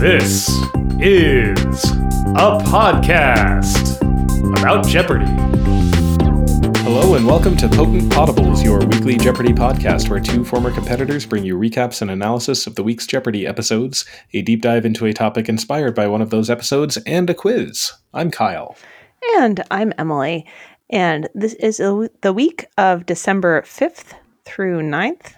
This is a podcast about Jeopardy! Hello and welcome to Potent Potables, your weekly Jeopardy podcast, where two former competitors bring you recaps and analysis of the week's Jeopardy episodes, a deep dive into a topic inspired by one of those episodes, and a quiz. I'm Kyle. And I'm Emily. And this is the week of December 5th through 9th.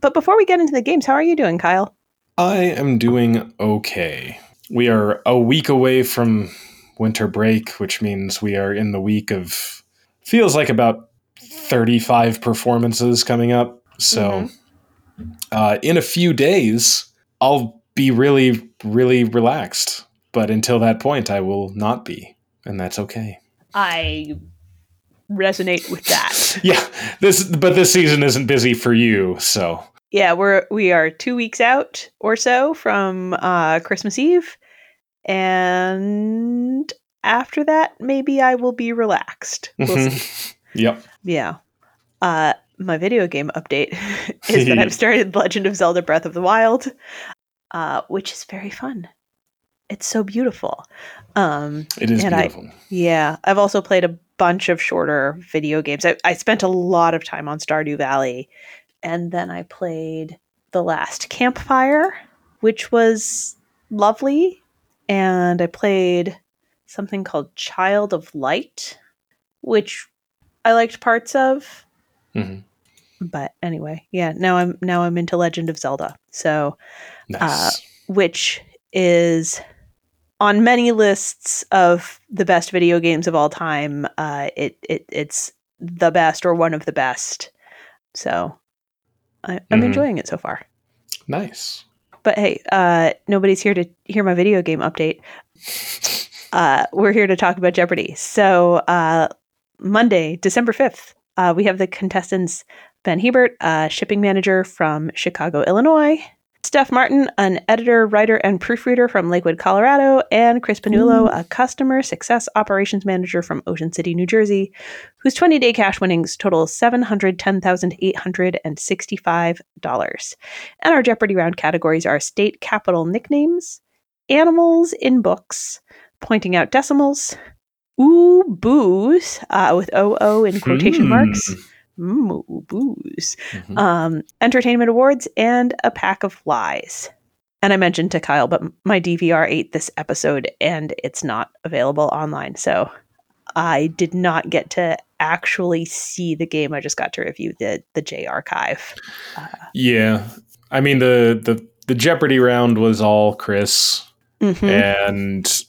But before we get into the games, how are you doing, Kyle? I am doing okay. We are a week away from winter break, which means we are in the week of feels like about 35 performances coming up. So, mm-hmm. uh, in a few days, I'll be really, really relaxed. But until that point, I will not be. And that's okay. I resonate with that. yeah. This but this season isn't busy for you, so yeah, we're we are two weeks out or so from uh, Christmas Eve, and after that, maybe I will be relaxed. We'll mm-hmm. yep. Yeah. Uh, my video game update is that I've started Legend of Zelda: Breath of the Wild, uh, which is very fun. It's so beautiful. Um, it is beautiful. I, yeah, I've also played a bunch of shorter video games. I, I spent a lot of time on Stardew Valley, and then I played The Last Campfire, which was lovely, and I played something called Child of Light, which I liked parts of. Mm-hmm. But anyway, yeah. Now I'm now I'm into Legend of Zelda. So, uh, nice. uh, which is on many lists of the best video games of all time. Uh, it it it's the best or one of the best. So, I, am mm-hmm. enjoying it so far. Nice. But hey, uh, nobody's here to hear my video game update. Uh, we're here to talk about Jeopardy. So uh, Monday, December 5th, uh, we have the contestants Ben Hebert, a shipping manager from Chicago, Illinois, Steph Martin, an editor, writer, and proofreader from Lakewood, Colorado, and Chris Pannullo, a customer success operations manager from Ocean City, New Jersey, whose 20 day cash winnings total $710,865. And our Jeopardy round categories are state capital nicknames, animals in books, pointing out decimals, ooh boos uh, with OO in quotation mm. marks, mm, boos, mm-hmm. um, entertainment awards, and a pack of lies. And I mentioned to Kyle, but my DVR ate this episode and it's not available online. So I did not get to actually see the game. I just got to review the the J archive. Uh, yeah, I mean the the the Jeopardy round was all Chris, mm-hmm. and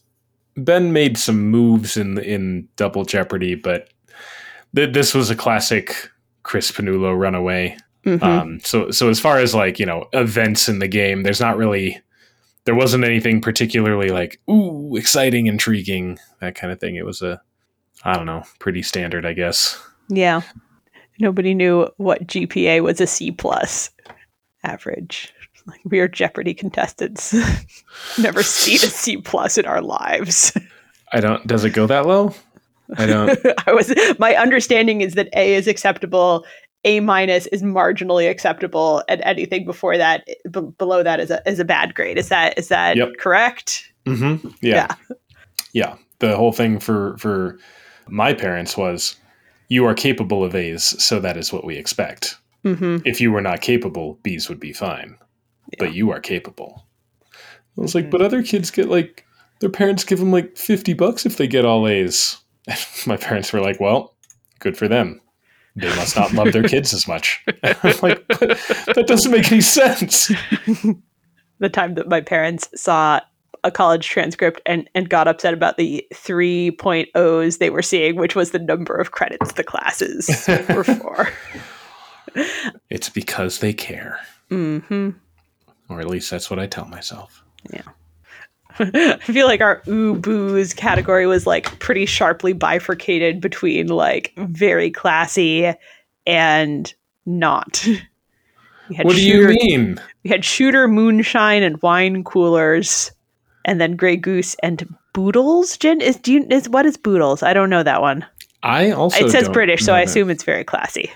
Ben made some moves in in Double Jeopardy, but th- this was a classic Chris Pannullo runaway. Mm-hmm. Um, so so as far as like you know events in the game, there's not really there wasn't anything particularly like ooh exciting, intriguing that kind of thing. It was a I don't know pretty standard, I guess. Yeah, nobody knew what GPA was a C plus average. Like we are Jeopardy contestants. Never seen a C plus in our lives. I don't. Does it go that low? I don't. I was. My understanding is that A is acceptable. A minus is marginally acceptable, and anything before that, b- below that, is a is a bad grade. Is that is that yep. correct? Mm-hmm. Yeah. yeah. Yeah. The whole thing for for my parents was, you are capable of A's, so that is what we expect. Mm-hmm. If you were not capable, B's would be fine but you are capable. I was like, mm-hmm. but other kids get like their parents give them like 50 bucks if they get all A's. And my parents were like, well, good for them. They must not love their kids as much. I'm like, that doesn't make any sense. the time that my parents saw a college transcript and, and got upset about the 3.0s they were seeing, which was the number of credits the classes were for. it's because they care. Mm-hmm or at least that's what I tell myself. Yeah. I feel like our ooh boos category was like pretty sharply bifurcated between like very classy and not. what do shooter, you mean? We had shooter, moonshine, and wine coolers, and then Grey Goose and Boodles. gin. is do you is what is Boodles? I don't know that one. I also it says British, so I assume it's very classy.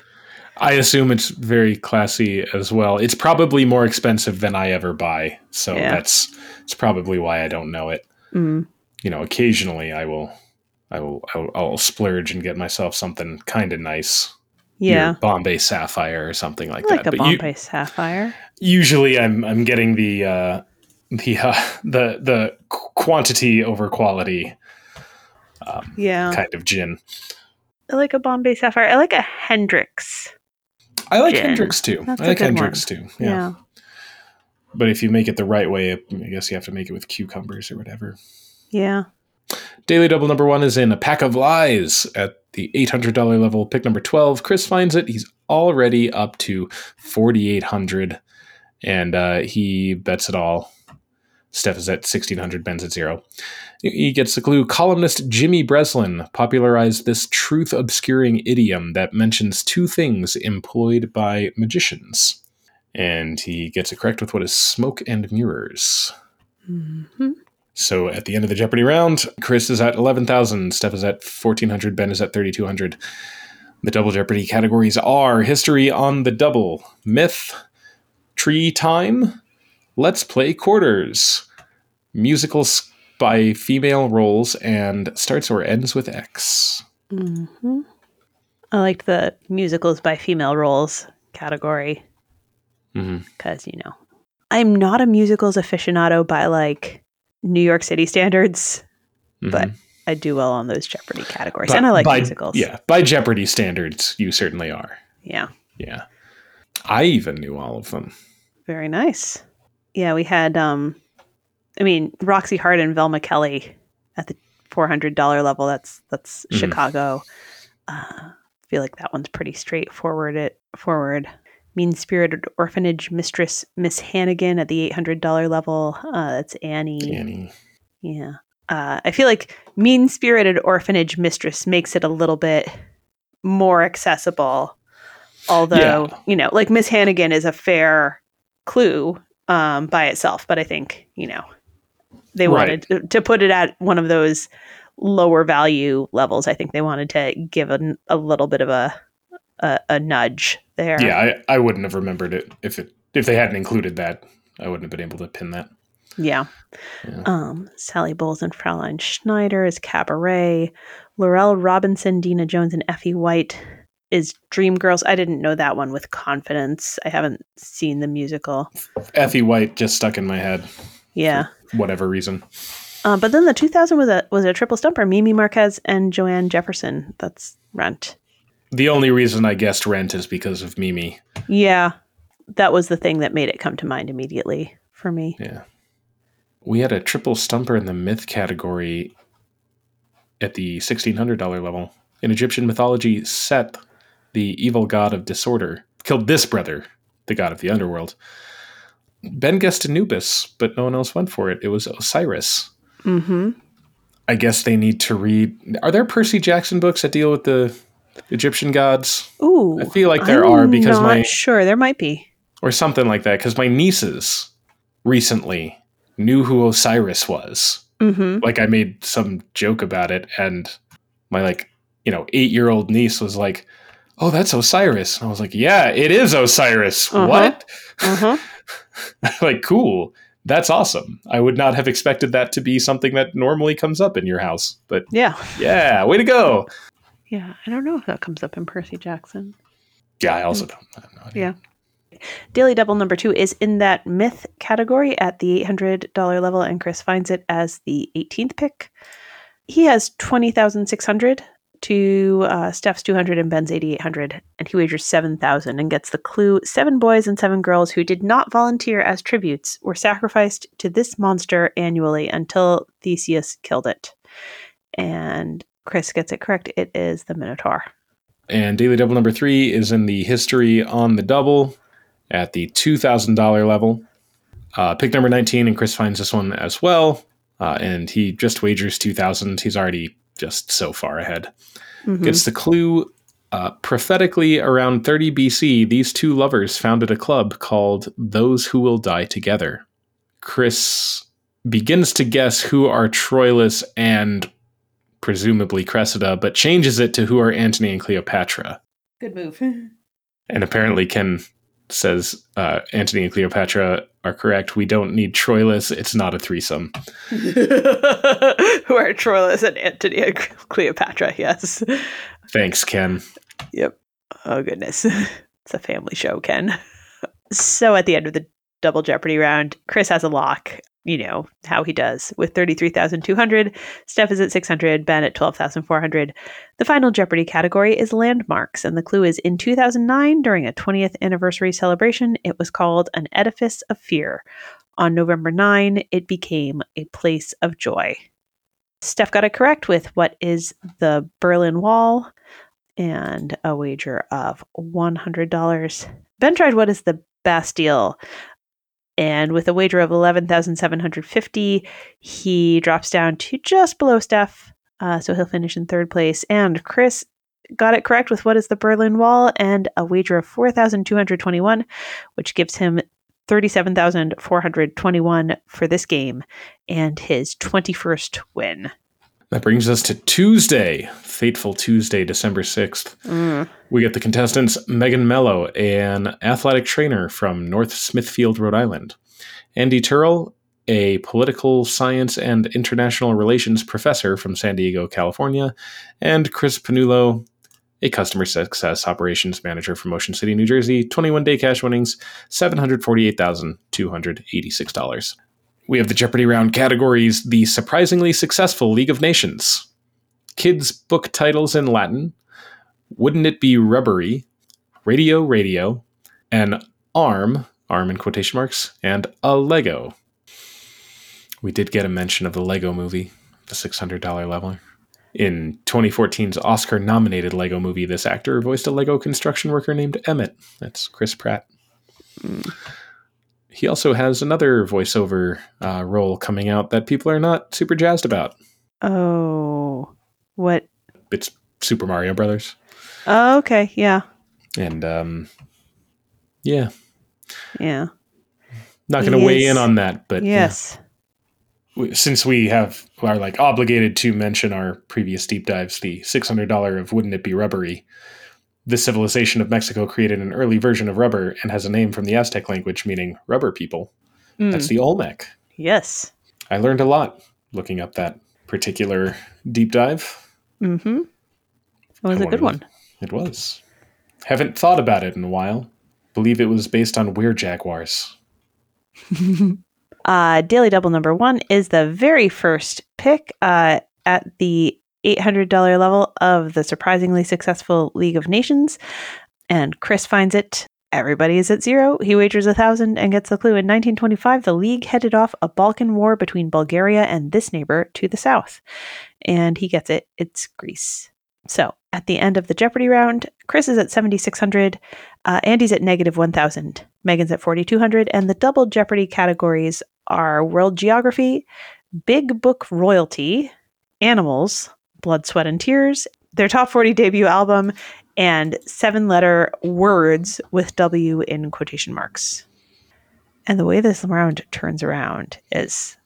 I assume it's very classy as well. It's probably more expensive than I ever buy, so Yeah. that's it's probably why I don't know it. Mm. You know, occasionally I will, I will, I'll, I'll splurge and get myself something kind of nice. Yeah. Bombay Sapphire or something like I like that. a But Bombay Sapphire. usually, I'm I'm getting the uh, the uh, the the quantity over quality um, Yeah. kind of gin. I like a Bombay Sapphire. I like a Hendrick's. I like Gin. Hendrick's too. That's I a like good Hendrick's too. Yeah. yeah. But if you make it the right way, I guess you have to make it with cucumbers or whatever. Yeah. Daily double number one is in a pack of lies at the $800 level. Pick number 12. Chris finds it. He's already up to 4,800 and uh, he bets it all. Steph is at 1,600, Ben's at zero. He gets the clue. Columnist Jimmy Breslin popularized this truth obscuring idiom that mentions two things employed by magicians. And he gets it correct with what is smoke and mirrors. hmm So at the end of the Jeopardy round, Chris is at 11,000, Steph is at 1,400, Ben is at 3,200. The double Jeopardy categories are History on the Double, Myth, Tree Time, Let's Play Quarters, Musicals by Female Roles, and Starts or Ends with X. hmm I liked the musicals by female roles category because, you know, I'm not a musicals aficionado by like New York City standards, but I do well on those Jeopardy categories. and I like by, musicals. Yeah, by Jeopardy standards, you certainly are. Yeah. Yeah. I even knew all of them. Very nice. Yeah, we had um I mean, Roxy Hart and Velma Kelly at the four hundred dollar level. That's that's Mhm. Chicago. Uh, I feel like that one's pretty straightforward. It forward. Mean spirited orphanage mistress Miss Hannigan at the eight hundred dollar level. Uh, that's Annie. Annie. Yeah. Uh, I feel like mean spirited orphanage mistress makes it a little bit more accessible. Although, Yeah. you know, like Miss Hannigan is a fair clue um, by itself, but I think, you know, they Right. wanted to, to put it at one of those lower value levels. I think they wanted to give a, a little bit of a, a, a nudge there. Yeah, I, I wouldn't have remembered it if it if they hadn't included that. I wouldn't have been able to pin that. Yeah. Yeah. Um, Sally Bowles and Fraulein Schneider is Cabaret. Lorrell Robinson, Deena Jones, and Effie White is Dreamgirls. I didn't know that one with confidence. I haven't seen the musical. Effie White just stuck in my head, Yeah. whatever reason. Uh, but then the 2000 was a was a triple stumper. Mimi Marquez and Joanne Jefferson. That's Rent. The only reason I guessed Rent is because of Mimi. Yeah, that was the thing that made it come to mind immediately for me. Yeah. We had a triple stumper in the myth category at the $1,600 level. In Egyptian mythology, Set, the evil god of disorder, killed this brother, the god of the underworld. Ben guessed Anubis, but no one else went for it. It was Osiris. Mm-hmm. I guess they need to read. Are there Percy Jackson books that deal with the Egyptian gods? Ooh, I feel like there I'm are because not my sure there might be. or something like that because my nieces recently knew who Osiris was. Mm-hmm. Like I made some joke about it, and my like you know eight year old niece was like, "Oh, that's Osiris." And I was like, "Yeah, it is Osiris." Uh-huh. What? Uh-huh. like cool. That's awesome. I would not have expected that to be something that normally comes up in your house, but Yeah. yeah, way to go. Yeah. I don't know if that comes up in Percy Jackson. Yeah, I also don't. I have no idea. Yeah. Daily Double number two is in that myth category at the $800 level, and Chris finds it as the 18th pick. He has 20,600 to uh, Steph's 200 and Ben's 8,800, and he wagers 7,000 and gets the clue seven boys and seven girls who did not volunteer as tributes were sacrificed to this monster annually until Theseus killed it. And Chris gets it correct. It is the Minotaur. And daily double number three is in the history on the double at the $2,000 level. Uh, pick number 19, and Chris finds this one as well. Uh, and he just wagers 2,000. He's already just so far ahead. Mhm. Gets the clue. Uh, prophetically, around 30 BC, these two lovers founded a club called Those Who Will Die Together. Chris begins to guess who are Troilus and presumably Cressida, but changes it to who are Antony and Cleopatra. Good move. And apparently, Ken says uh, Antony and Cleopatra are correct. We don't need Troilus. It's not a threesome. Who are Troilus and Antony and Cleopatra? Yes. Thanks, Ken. Yep. Oh goodness, it's a family show, Ken. So at the end of the double Jeopardy round, Chris has a lock. You know how he does with thirty-three thousand two hundred. Steph is at six hundred. Ben at twelve thousand four hundred. The final Jeopardy category is landmarks, and the clue is in 2009, during a 20th anniversary celebration, it was called an edifice of fear. On November 9, it became a place of joy. Steph got it correct with what is the Berlin Wall and a wager of $100. Ben tried what is the Bastille and with a wager of 11,750, he drops down to just below Steph. Uh, so he'll finish in third place. And Chris got it correct with what is the Berlin Wall and a wager of 4,221, which gives him 37,421 for this game and his 21st win. That brings us to Tuesday, fateful Tuesday, December 6th. Mm. We get the contestants Megan Mello, an athletic trainer from North Smithfield, Rhode Island, Andy Turrell, a political science and international relations professor from San Diego, California, and Chris Pannullo, a customer success operations manager from Ocean City, New Jersey. 21 day cash winnings, $748,286. We have the Jeopardy round categories the surprisingly successful League of Nations, kids' book titles in Latin, Wouldn't It Be Rubbery, Radio Radio, an ARM, ARM in quotation marks, and a Lego. We did get a mention of the Lego movie, the $600 level. In 2014's Oscar nominated Lego movie, this actor voiced a Lego construction worker named Emmett. That's Chris Pratt. Hmm. He also has another voiceover uh, role coming out that people are not super jazzed about. Oh, what? It's Super Mario Brothers. Oh, okay. Yeah. And um, yeah, Yeah. not going to weigh in on that, but. Yes. we- since we have are like obligated to mention our previous deep dives, the six hundred dollar of wouldn't it be rubbery? The civilization of Mexico created an early version of rubber and has a name from the Aztec language meaning rubber people. Mm. That's the Olmec. Yes. I learned a lot looking up that particular deep dive. Mm-hmm. That was I a good one. It was. Haven't thought about it in a while. Believe it was based on Weird jaguars. Uh, Daily Double number one is the very first pick uh, at the $800 level of the surprisingly successful League of Nations. And Chris finds it. Everybody is at zero. He wagers a thousand and gets the clue. In 1925, the League headed off a Balkan war between Bulgaria and this neighbor to the south. And he gets it. It's Greece. So at the end of the Jeopardy round, Chris is at 7,600. Uh, Andy's at negative 1,000. Megan's at 4,200. And the double Jeopardy categories are World Geography, Big Book Royalty, Animals, Blood, Sweat, and Tears, their top 40 debut album, and seven letter words with W in quotation marks. And the way this round turns around is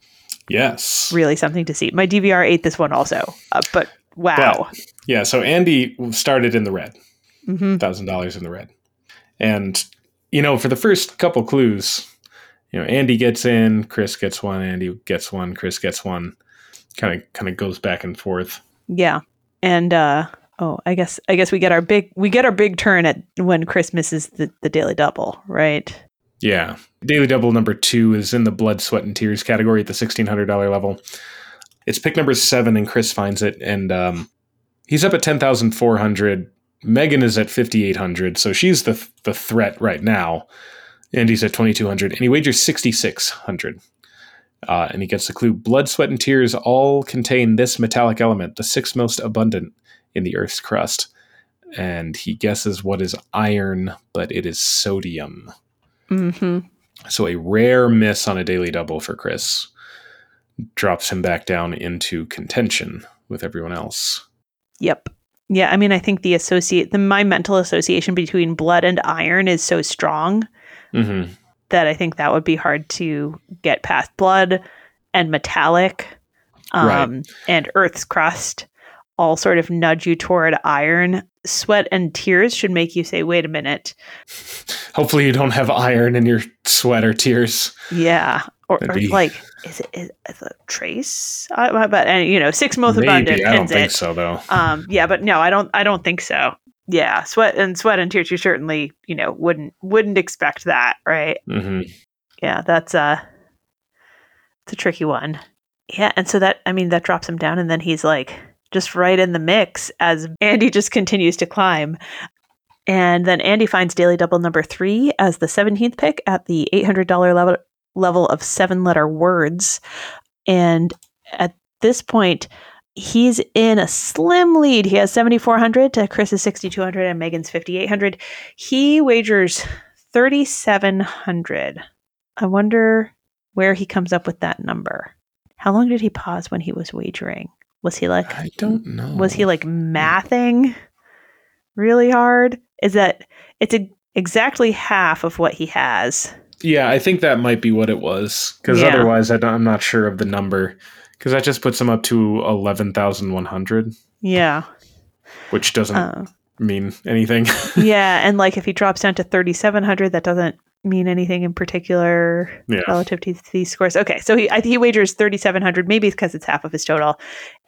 Yes. really something to see. My DVR ate this one also, uh, but wow. Yeah, so Andy started in the red. hmm thousand dollars in the red. And you know, for the first couple clues, you know, Andy gets in, Chris gets one, Andy gets one, Chris gets one. Kind of kind of goes back and forth. Yeah. And uh oh, I guess I guess we get our big we get our big turn at when Christmas is the, the daily double, right? Yeah. Daily Double number two is in the blood, sweat, and tears category at the sixteen hundred dollar level. It's pick number seven, and Chris finds it, and um, he's up at ten thousand four hundred. Megan is at fifty eight hundred, so she's the the threat right now. Andy's at twenty two hundred, and he wagers sixty six hundred. Uh, and he gets the clue: blood, sweat, and tears all contain this metallic element, the sixth most abundant in the Earth's crust. And he guesses what is iron, but it is sodium. Mm-hmm. So a rare miss on a daily double for Chris drops him back down into contention with everyone else. Yep. Yeah, I mean I think the associate the my mental association between blood and iron is so strong hmm that I think that would be hard to get past blood and metallic um, and Earth's crust all sort of nudge you toward iron. sweat and tears should make you say, wait a minute. Hopefully, you don't have iron in your sweat or tears. Yeah. Or, or like, is it, is it a trace? Uh, but, and, you know, six most abundant Maybe I don't think it. so, though. Um, yeah, but no, I don't. I don't think so. Yeah, sweat and sweat and tears. You certainly, you know, wouldn't wouldn't expect that, right? hmm Yeah, that's uh it's a tricky one. Yeah, and so that I mean that drops him down, and then he's like just right in the mix as Andy just continues to climb. And then Andy finds daily double number three as the 17th pick at the $800 level, level of seven letter words. And at this point, he's in a slim lead. He has 7,400 to Chris's 6,200 and Megan's 5,800. He wagers 3,700. I wonder where he comes up with that number. How long did he pause when he was wagering? Was he like I don't know. was he like mathing really hard? Is that it's a, exactly half of what he has. Yeah, I think that might be what it was. Because Yeah. otherwise, I don't, I'm not sure of the number. Because that just puts him up to eleven thousand one hundred, Yeah. which doesn't Uh, mean anything. yeah, and like if he drops down to 3700 that doesn't mean anything in particular yeah. relative to these scores. Okay, so he I, he wagers 3700 maybe because it's half of his total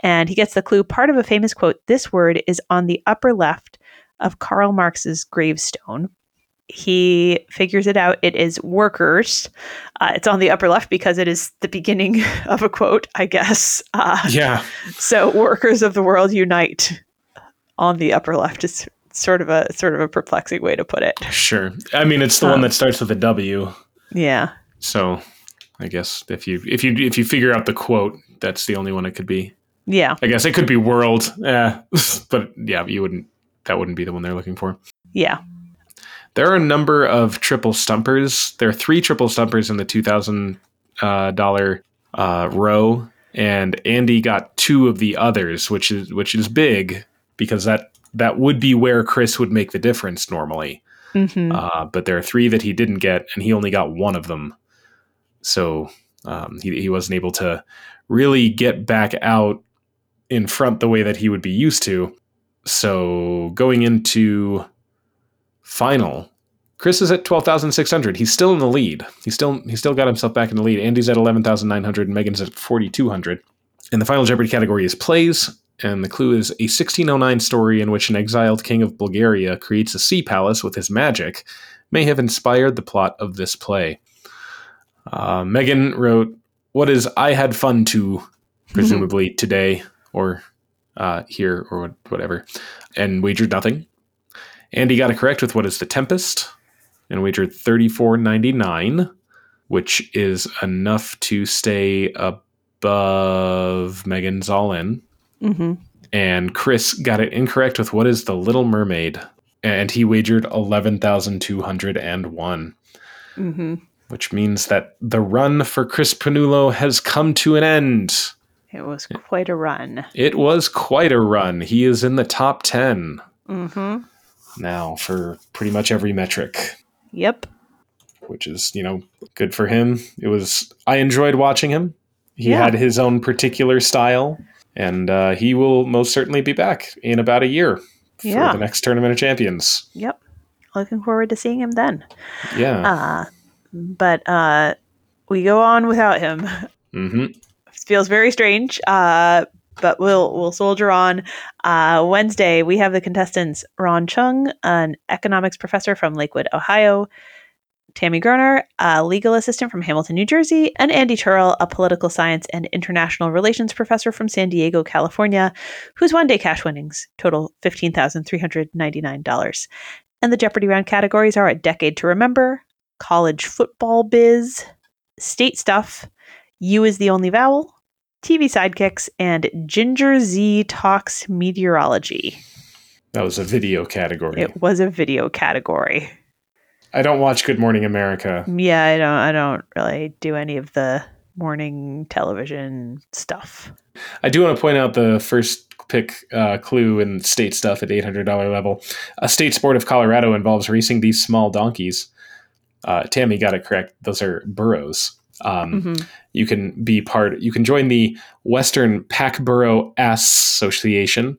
and he gets the clue part of a famous quote this word is on the upper left of Karl Marx's gravestone. He figures it out. It is workers. Uh, it's on the upper left because it is the beginning of a quote, I guess. Uh, Yeah. so workers of the world unite on the upper left is sort of a sort of a perplexing way to put it. Sure. I mean, it's the Um, one that starts with a W. Yeah. So, I guess if you if you if you figure out the quote, that's the only one it could be. Yeah. I guess it could be world. Yeah. but yeah, you wouldn't. That wouldn't be the one they're looking for. Yeah. There are a number of triple stumpers. There are three triple stumpers in the two thousand uh, dollar uh, row, and Andy got two of the others, which is which is big because that that would be where Chris would make the difference normally. hmm Uh, but there are three that he didn't get, and he only got one of them. So um, he he wasn't able to really get back out in front the way that he would be used to. So going into final, Chris is at twelve thousand six hundred. He's still in the lead. He's still he still got himself back in the lead. Andy's at eleven thousand nine hundred, and Megan's at forty two hundred. And the final Jeopardy category is plays, and the clue is a 1609 story in which an exiled king of Bulgaria creates a sea palace with his magic may have inspired the plot of this play. Uh, Megan wrote, What is I had fun to, presumably today or uh, here or whatever, and wagered nothing. Andy got it correct with what is the Tempest and wagered 34.99, which is enough to stay above Megan's all in hmm and Chris got it incorrect with what is the Little Mermaid, and he wagered eleven thousand two hundred and one, hmm which means that the run for Chris Pannullo has come to an end. It was quite a run. It was quite a run. He is in the top ten hmm now for pretty much every metric, Yep. which is you know good for him. It was I enjoyed watching him. He Yeah. had his own particular style, and uh, he will most certainly be back in about a year for Yeah. the next tournament of champions. Yep. Looking forward to seeing him then. Yeah. Uh, but uh, we go on without him. Mm-hmm. feels very strange. Uh, but we'll we'll soldier on. Uh, Wednesday we have the contestants Ron Chung, an economics professor from Lakewood, Ohio, Tammy Groner, a legal assistant from Hamilton, New Jersey, and Andy Turrell, a political science and international relations professor from San Diego, California, whose one day cash winnings total fifteen thousand three hundred ninety nine dollars. And the Jeopardy round categories are a decade to remember, college football biz, state stuff, you is the only vowel, TV sidekicks, and Ginger Zee talks meteorology. That was a video category. It was a video category. I don't watch Good Morning America. Yeah, I don't I don't really do any of the morning television stuff. I do want to point out the first pick uh, clue in state stuff at $800 level. A state sport of Colorado involves racing these small donkeys. Uh, Tammy got it correct. Those are burros. Um, Mhm. You can be part. You can join the Western Pack Burro Association,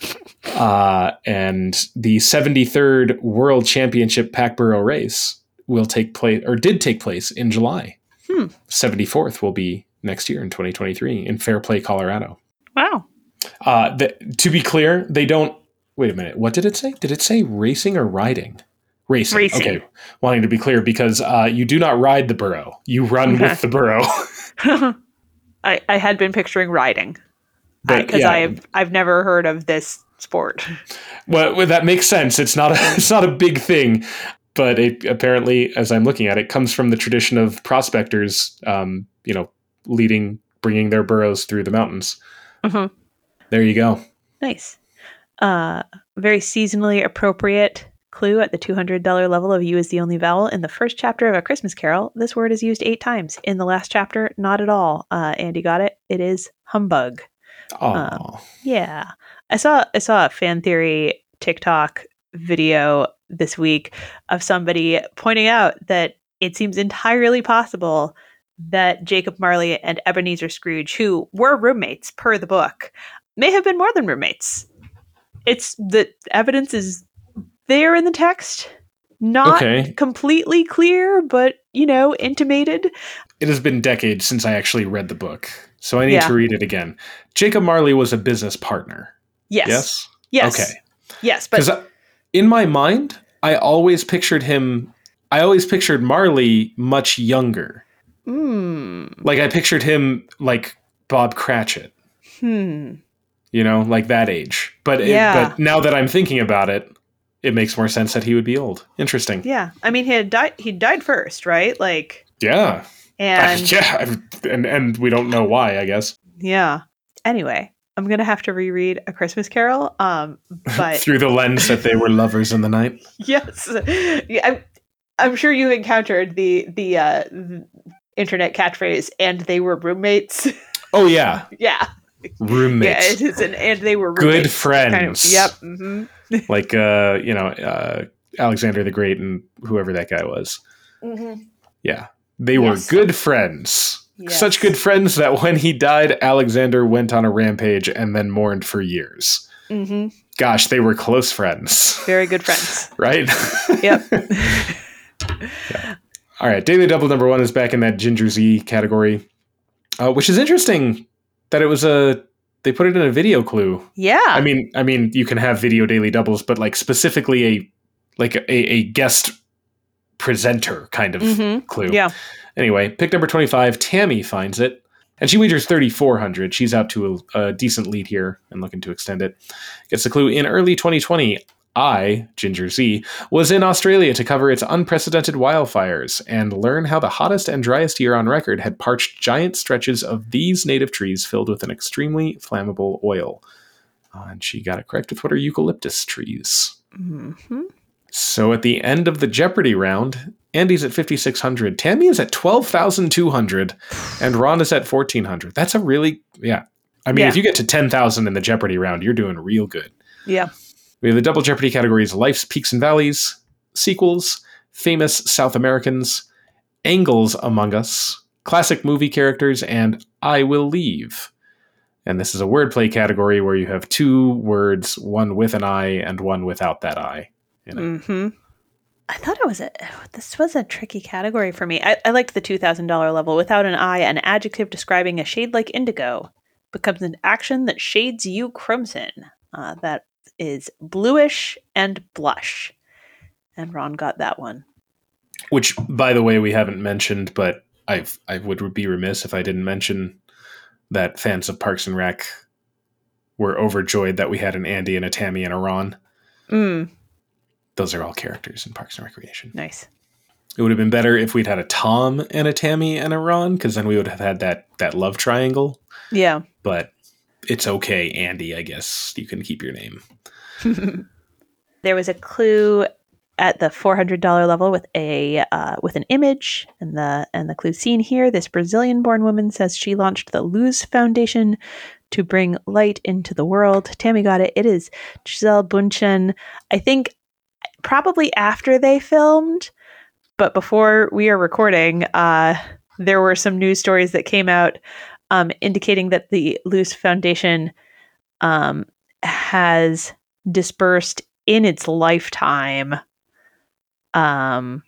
Uh, and the 73rd World Championship Pack Burro race will take place, or did take place in July. Hmm. 74th will be next year in 2023 in Fairplay, Colorado. Wow. Uh, the, to be clear, they don't. Wait a minute. What did it say? Did it say racing or riding? Racing. Racing. Okay. Wanting to be clear because uh, you do not ride the burro. You run with the burro. I, I had been picturing riding because yeah. I've I've never heard of this sport. Well, well, that makes sense. It's not a it's not a big thing, but it apparently, as I'm looking at it, comes from the tradition of prospectors. Um, you know, leading, bringing their burros through the mountains. Mhm. There you go. Nice. Uh, very seasonally appropriate clue at the $200 level of you is the only vowel. In the first chapter of A Christmas Carol, this word is used eight times. In the last chapter, not at all. Uh, Andy got it. It is humbug. Oh, Yeah. I saw I saw a fan theory TikTok video this week of somebody pointing out that it seems entirely possible that Jacob Marley and Ebenezer Scrooge, who were roommates per the book, may have been more than roommates. It's the evidence is there in the text, not Okay. completely clear, but you know, intimated. it has been decades since I actually read the book, so I need Yeah. to read it again. Jacob Marley was a business partner. Yes. Yes. Yes. Okay. Yes, but Because in my mind, I always pictured him. I always pictured Marley much younger. mm, Like I pictured him like Bob Cratchit. hmm. you know, like that age. But it- but now that I'm thinking about it, it makes more sense that he would be old. Interesting. Yeah, I mean, he had died. He died first, right? Like, Yeah. and yeah, and and we don't know why, I guess. yeah. Anyway, I'm gonna have to reread A Christmas Carol. Um, but Through the lens that they were lovers in the night. yes, yeah, I'm, I'm sure you encountered the the uh, the internet catchphrase, and they were roommates. Oh yeah, yeah, Roommates. yeah, roommates, it is, an, and they were good friends. Kind of, yep. hmm Like uh, you know, uh, Alexander the Great and whoever that guy was. hmm Yeah, they were good friends. Yes. Such good friends that when he died, Alexander went on a rampage and then mourned for years. hmm Gosh, they were close friends, Very good friends. right? Yep. All right, Daily Double number one is back in that Ginger Zee category, uh, which is interesting that it was a they put it in a video clue. yeah. I mean, I mean, you can have video daily doubles, but like specifically a like a, a guest presenter kind of Mhm. clue. Yeah. Anyway, pick number twenty five. Tammy finds it, and she wagers thirty four hundred. She's out to a, a decent lead here and looking to extend it. Gets the clue in early twenty twenty. I, Ginger Zee, was in Australia to cover its unprecedented wildfires and learn how the hottest and driest year on record had parched giant stretches of these native trees filled with an extremely flammable oil. Uh, and she got it correct with what are eucalyptus trees. hmm So at the end of the Jeopardy round, Andy's at 5,600, Tammy is at 12,200, and Ron is at 1,400. That's a really, yeah. I mean, Yeah. if you get to 10,000 in the Jeopardy round, you're doing real good. Yeah. We have the double Jeopardy categories Life's Peaks and Valleys, Sequels, Famous South Americans, Angles Among Us, Classic Movie Characters, and I Will Leave. And this is a wordplay category where you have two words, one with an I and one without that I. in it. hmm I thought it was a this was a tricky category for me. I, I liked the two thousand dollar level. Without an I, an adjective describing a shade like indigo becomes an action that shades you crimson. Uh, that is bluish and blush. And Ron got that one. Which, by the way, we haven't mentioned, but I've, I would be remiss if I didn't mention that fans of Parks and Rec were overjoyed that we had an Andy and a Tammy and a Ron. Mm, Those are all characters in Parks and Recreation. nice. It would have been better if we'd had a Tom and a Tammy and a Ron, because then we would have had that that love triangle. Yeah. But it's okay, Andy. I guess you can keep your name. there was a clue at the four hundred dollar level with a uh, with an image, and the and the clue seen here. This Brazilian-born woman says she launched the Luz Foundation to bring light into the world. Tammy got it. It is Gisele Bündchen. I think probably after they filmed, but before we are recording, uh, there were some news stories that came out um, indicating that the Luz Foundation um, has dispersed in its lifetime um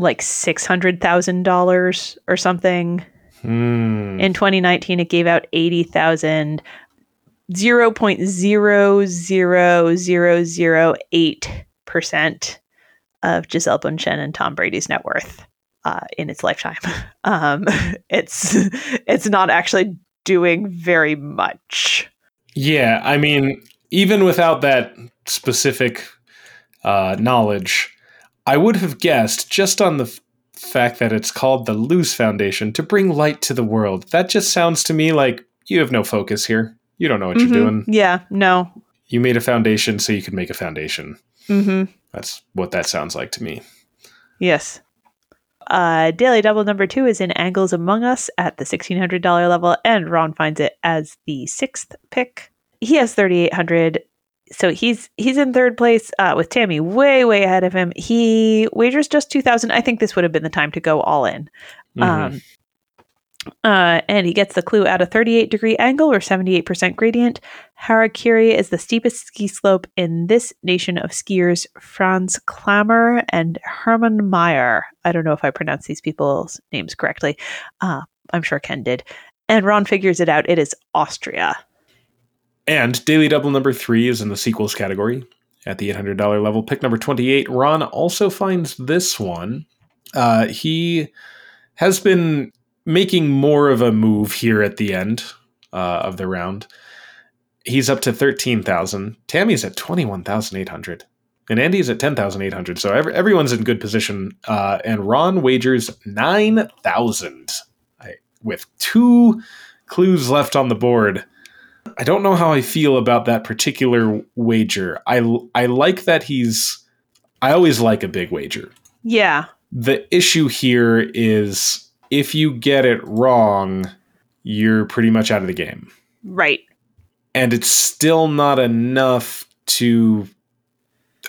like $600,000 or something. Hmm. In 2019 it gave out 80,000 0.00008% of Gisele Bündchen and Tom Brady's net worth uh, in its lifetime. Um, it's it's not actually doing very much. Yeah, I mean, even without that specific uh, knowledge, I would have guessed just on the f- fact that it's called the Luz Foundation to bring light to the world. That just sounds to me like you have no focus here. You don't know what Mhm. you're doing. Yeah, no. You made a foundation so you could make a foundation. Mm-hmm. That's what that sounds like to me. Yes. Uh, Daily Double number two is in Angles Among Us at the $1,600 level, and Ron finds it as the sixth pick. He has 3,800. So he's he's in third place uh, with Tammy way way ahead of him. He wagers just 2,000. I think this would have been the time to go all in. Mhm. Um, uh, and he gets the clue at a 38 degree angle or 78% gradient. Harakiri is the steepest ski slope in this nation of skiers, Franz Klammer and Hermann Maier. I don't know if I pronounced these people's names correctly. Uh, I'm sure Ken did. And Ron figures it out. It is Austria. And Daily Double number three is in the sequels category at the $800 level. Pick number 28. Ron also finds this one. Uh, he has been making more of a move here at the end uh, of the round. He's up to 13,000. Tammy's at 21,800. And Andy's at 10,800. So every, everyone's in good position. Uh, and Ron wagers 9,000 I- with two clues left on the board. I don't know how I feel about that particular wager. I I like that he's I always like a big wager. Yeah. The issue here is if you get it wrong, you're pretty much out of the game. Right. And it's still not enough to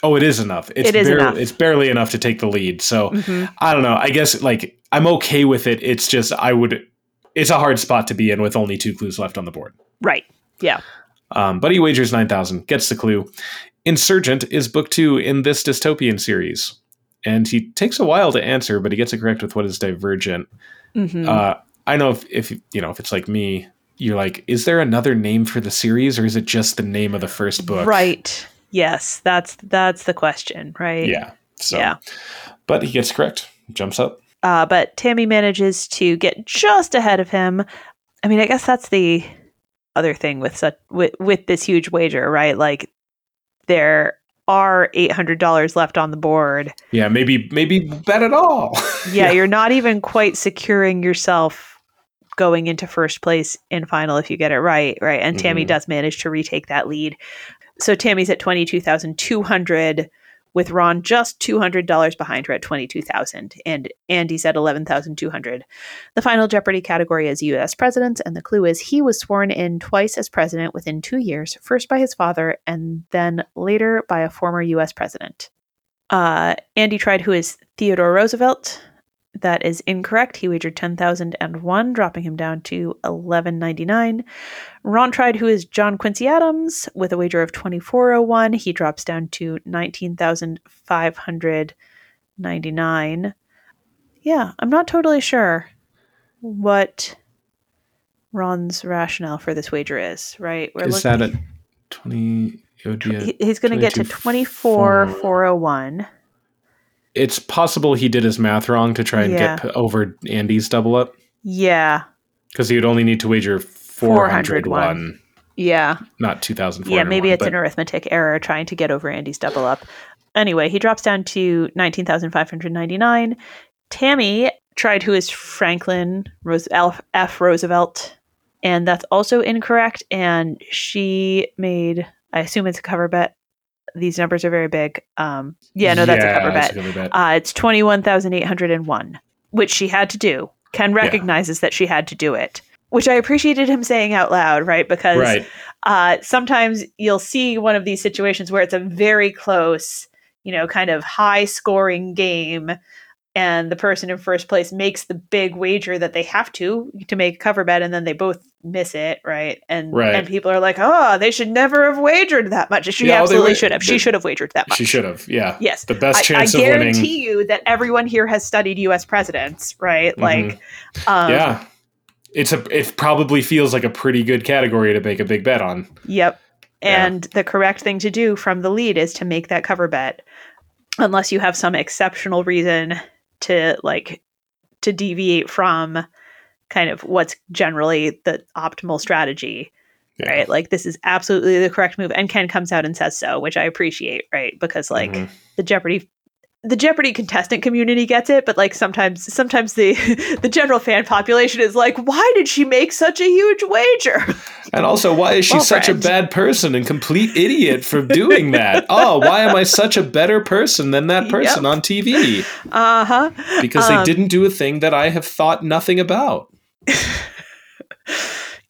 Oh, it is enough. It's It is barely, enough. It's barely enough to take the lead. So Mhm. I don't know. I guess like I'm okay with it. It's just I would it's a hard spot to be in with only two clues left on the board. Right. Yeah. Um, but he wagers 9,000, gets the clue. Insurgent is book two in this dystopian series. And he takes a while to answer, but he gets it correct with what is divergent. Mhm. Uh, I know if, if, you know, if it's like me, you're like, is there another name for the series or is it just the name of the first book? Right. Yes. That's that's the question. Right. Yeah. So, Yeah. but he gets correct, jumps up. Uh, but Tammy manages to get just ahead of him. I mean, I guess that's the other thing with such with, with this huge wager, right? Like there are $800 left on the board. Yeah, maybe maybe bet at all. yeah, yeah, you're not even quite securing yourself going into first place in final if you get it right, right? And Tammy mm-hmm. does manage to retake that lead. So Tammy's at 22,200 with Ron just two hundred dollars behind her at twenty two thousand, and Andy's at eleven thousand two hundred. The final Jeopardy category is U.S. presidents, and the clue is he was sworn in twice as president within two years, first by his father, and then later by a former U.S. president. Uh, Andy tried who is Theodore Roosevelt. That is incorrect. He wagered 10,001, dropping him down to 1199. Ron tried who is John Quincy Adams with a wager of 2401. He drops down to 19,599. Yeah, I'm not totally sure what Ron's rationale for this wager is, right? We're is looking- that at 20? It would be a- he- he's going to get to 22,400. 24,401. It's possible he did his math wrong to try and Yeah. get over Andy's double up Yeah. because he would only need to wager 401, Yeah. not 2004. Yeah, maybe it's an arithmetic error trying to get over Andy's double up. Anyway, he drops down to 19,599. Tammy tried who is Franklin Rose-. F. Roosevelt, and that's also incorrect. And she made, I assume it's a cover bet. These numbers are very big. Um, yeah, no, that's a cover bet. bet. Uh, it's 21,801, which she had to do. Ken recognizes that she had to do it, which I appreciated him saying out loud, right? Because right. uh, sometimes you'll see one of these situations where it's a very close, you know, kind of high scoring game. And the person in first place makes the big wager that they have to to make a cover bet and then they both miss it right and Right. and people are like oh they should never have wagered that much she Yeah, absolutely should have she should have wagered that much She should have. Yeah. yes The best I, I chance of winning. guarantee you that everyone here has studied us presidents right Mhm. like um, yeah. It's a. It probably feels like a pretty good category to make a big bet on. Yep. Yeah. And the correct thing to do from the lead is to make that cover bet, unless you have some exceptional reason to like to deviate from kind of what's generally the optimal strategy. Yeah. Right. Like this is absolutely the correct move. And Ken comes out and says so, which I appreciate, right? Because like Mhm. the Jeopardy the Jeopardy contestant community gets it, but like sometimes sometimes the the general fan population is like, why did she make such a huge wager? And also, why is she Well, such friends. a bad person and complete idiot for doing that? oh, why am I such a better person than that person Yep. on TV? Uh-huh. Because Um, they didn't do a thing that I have thought nothing about.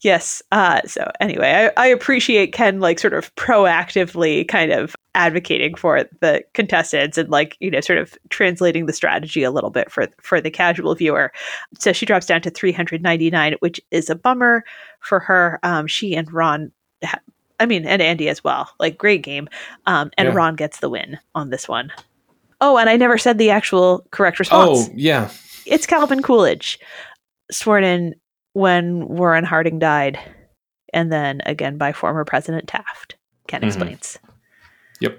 Yes. Uh, so anyway, I, I appreciate Ken like sort of proactively kind of advocating for the contestants and like you know sort of translating the strategy a little bit for for the casual viewer. So she drops down to 399, which is a bummer for her. Um, she and Ron, ha- I mean, and Andy as well. Like great game. Um, and Yeah. Ron gets the win on this one. Oh, and I never said the actual correct response Oh, yeah. it's Calvin Coolidge, sworn in when Warren Harding died, and then again by former President Taft. Ken Mhm. explains. Yep.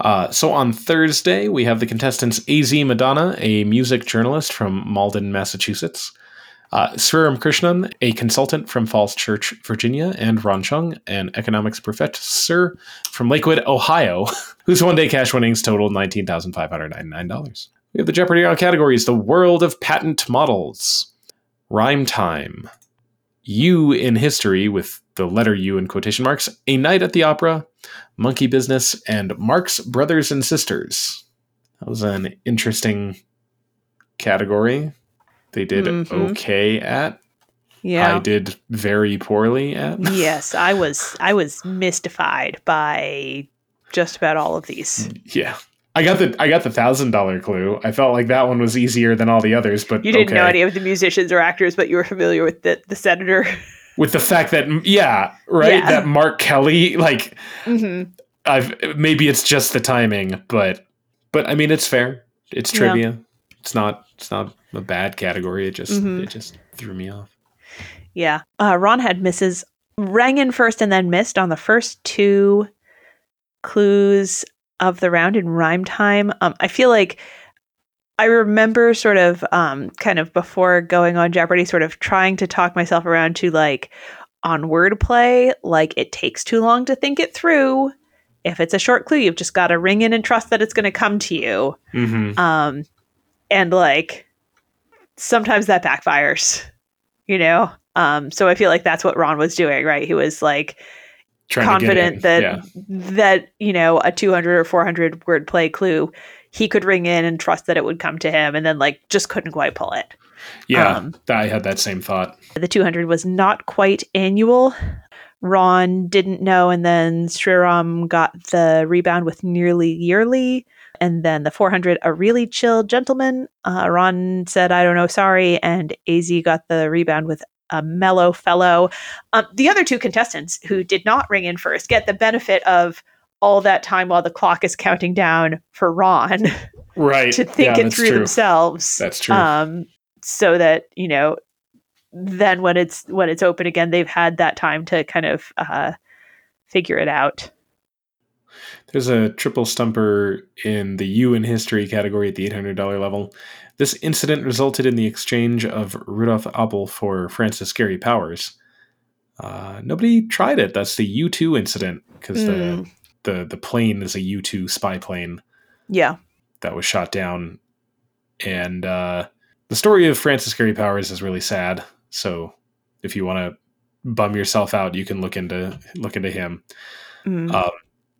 Uh, so on Thursday, we have the contestants AZ Madonna, a music journalist from Malden, Massachusetts, uh, Sriram Krishnan, a consultant from Falls Church, Virginia, and Ron Chung, an economics professor from Lakewood, Ohio, whose one day cash winnings totaled $19,599. We have the Jeopardy round categories The World of Patent Models, Rhyme Time, You in History with the letter U in quotation marks, A Night at the Opera, Monkey Business, and Mark's Brothers and Sisters. That was an interesting category. They did Mhm. okay at. Yeah. I did very poorly at. yes, I was I was mystified by just about all of these. yeah. I got the I got the thousand dollar clue. I felt like that one was easier than all the others, but You didn't okay. know any of the musicians or actors, but you were familiar with the, the senator. With the fact that yeah, right, Yeah. that Mark Kelly, like hmm I've maybe it's just the timing, but but I mean it's fair. It's Yeah. trivia. It's not it's not a bad category. It just Mhm. it just threw me off. Yeah. Uh, Ron had misses, rang in first and then missed on the first two clues of the round in rhyme time. Um, I feel like I remember sort of um, kind of before going on Jeopardy, sort of trying to talk myself around to like on wordplay, like it takes too long to think it through. If it's a short clue, you've just got to ring in and trust that it's going to come to you. Mm-hmm. Um, and like sometimes that backfires, you know? Um, so I feel like that's what Ron was doing, right? He was like confident that yeah. that, you know, a 200 or 400 word play clue, he could ring in and trust that it would come to him and then like just couldn't quite pull it. yeah, um, I had that same thought. The 200 was not quite annual. Ron didn't know, and then Sriram got the rebound with nearly yearly. And then the 400, a really chill gentleman. Uh, Ron said, I don't know, sorry. And AZ got the rebound with a mellow fellow. Um, the other two contestants who did not ring in first get the benefit of all that time while the clock is counting down for Ron Right. to think yeah, it through true. themselves That's true. um so that you know then when it's when it's open again they've had that time to kind of uh figure it out There's a triple stumper in the U in history category at the $800 level. This incident resulted in the exchange of Rudolf Abel for Francis Gary Powers. Uh, nobody tried it. That's the U two incident because the, Mm. the the plane is a U two spy plane yeah that was shot down, and uh, the story of Francis Gary Powers is really sad. So if you want to bum yourself out, you can look into look into him. Mm. Um,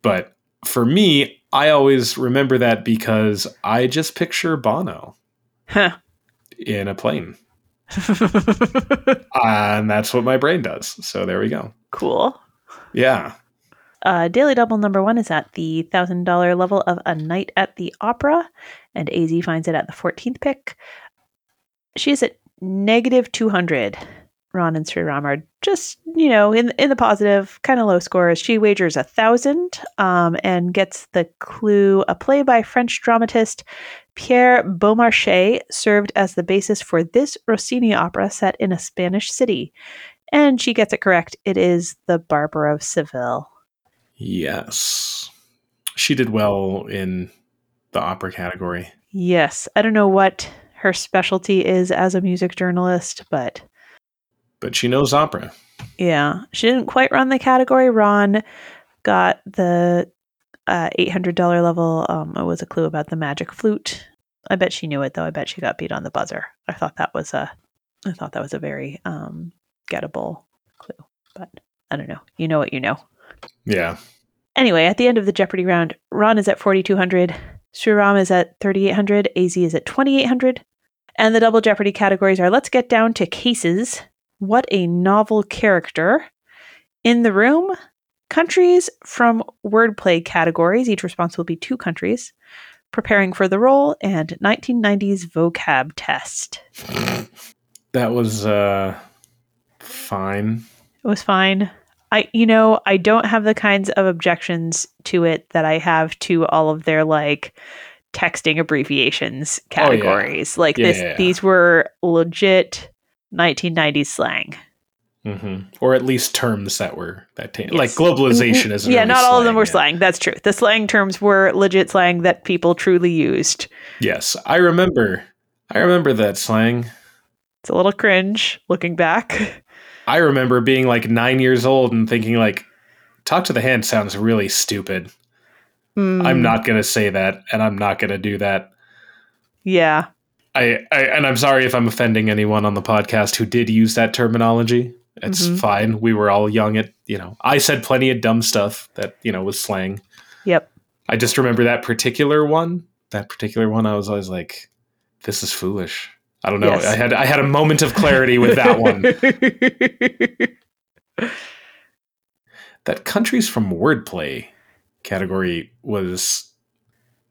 but for me, I always remember that because I just picture Bono Huh. in a plane. and that's what my brain does. So there we go. cool Yeah. Uh, Daily Double number one is at the thousand dollar level of A Night at the Opera, and AZ finds it at the fourteenth pick. She is at negative two hundred. Ron and Sriram are just, you know, in in the positive, kind of low scores. She wagers a thousand um, and gets the clue a play by French dramatist Pierre Beaumarchais served as the basis for this Rossini opera set in a Spanish city. And she gets it correct. It is The Barber of Seville. Yes. She did well in the opera category. Yes. I don't know what her specialty is as a music journalist, but But she knows opera. yeah, she didn't quite run the category. Ron got the uh, $800 level. Um, it was a clue about the magic flute. I bet she knew it though. I bet she got beat on the buzzer. I thought that was a, I thought that was a very um, gettable clue. But I don't know. You know what you know. Yeah. Anyway, at the end of the Jeopardy round, Ron is at 4,200, Sriram is at 3,800, AZ is at 2,800, and the double Jeopardy categories are let's get down to cases, what a novel character, in the room, countries from wordplay categories, each response will be two countries, preparing for the role, and 1990s vocab test. That was uh fine. It was fine. I, you know, I don't have the kinds of objections to it that I have to all of their like texting abbreviations Oh, yeah. categories. Like Yeah, this, yeah. these were legit 1990s slang. hmm Or at least terms that were that ta- Yes. like globalization isn't. yeah, really not all of them were yet. slang. That's true. The slang terms were legit slang that people truly used. Yes, I remember. I remember that slang. It's a little cringe looking back. I remember being like nine years old and thinking like, "Talk to the hand" sounds really stupid. Hmm, I'm not gonna say that, and I'm not gonna do that. Yeah. I, I and I'm sorry if I'm offending anyone on the podcast who did use that terminology. It's Mhm. fine. We were all young at you know. I said plenty of dumb stuff that you know was slang. Yep. I just remember that particular one. That particular one, I was always like, "This is foolish." I don't know. Yes. I had I had a moment of clarity with that one. that countries from wordplay category was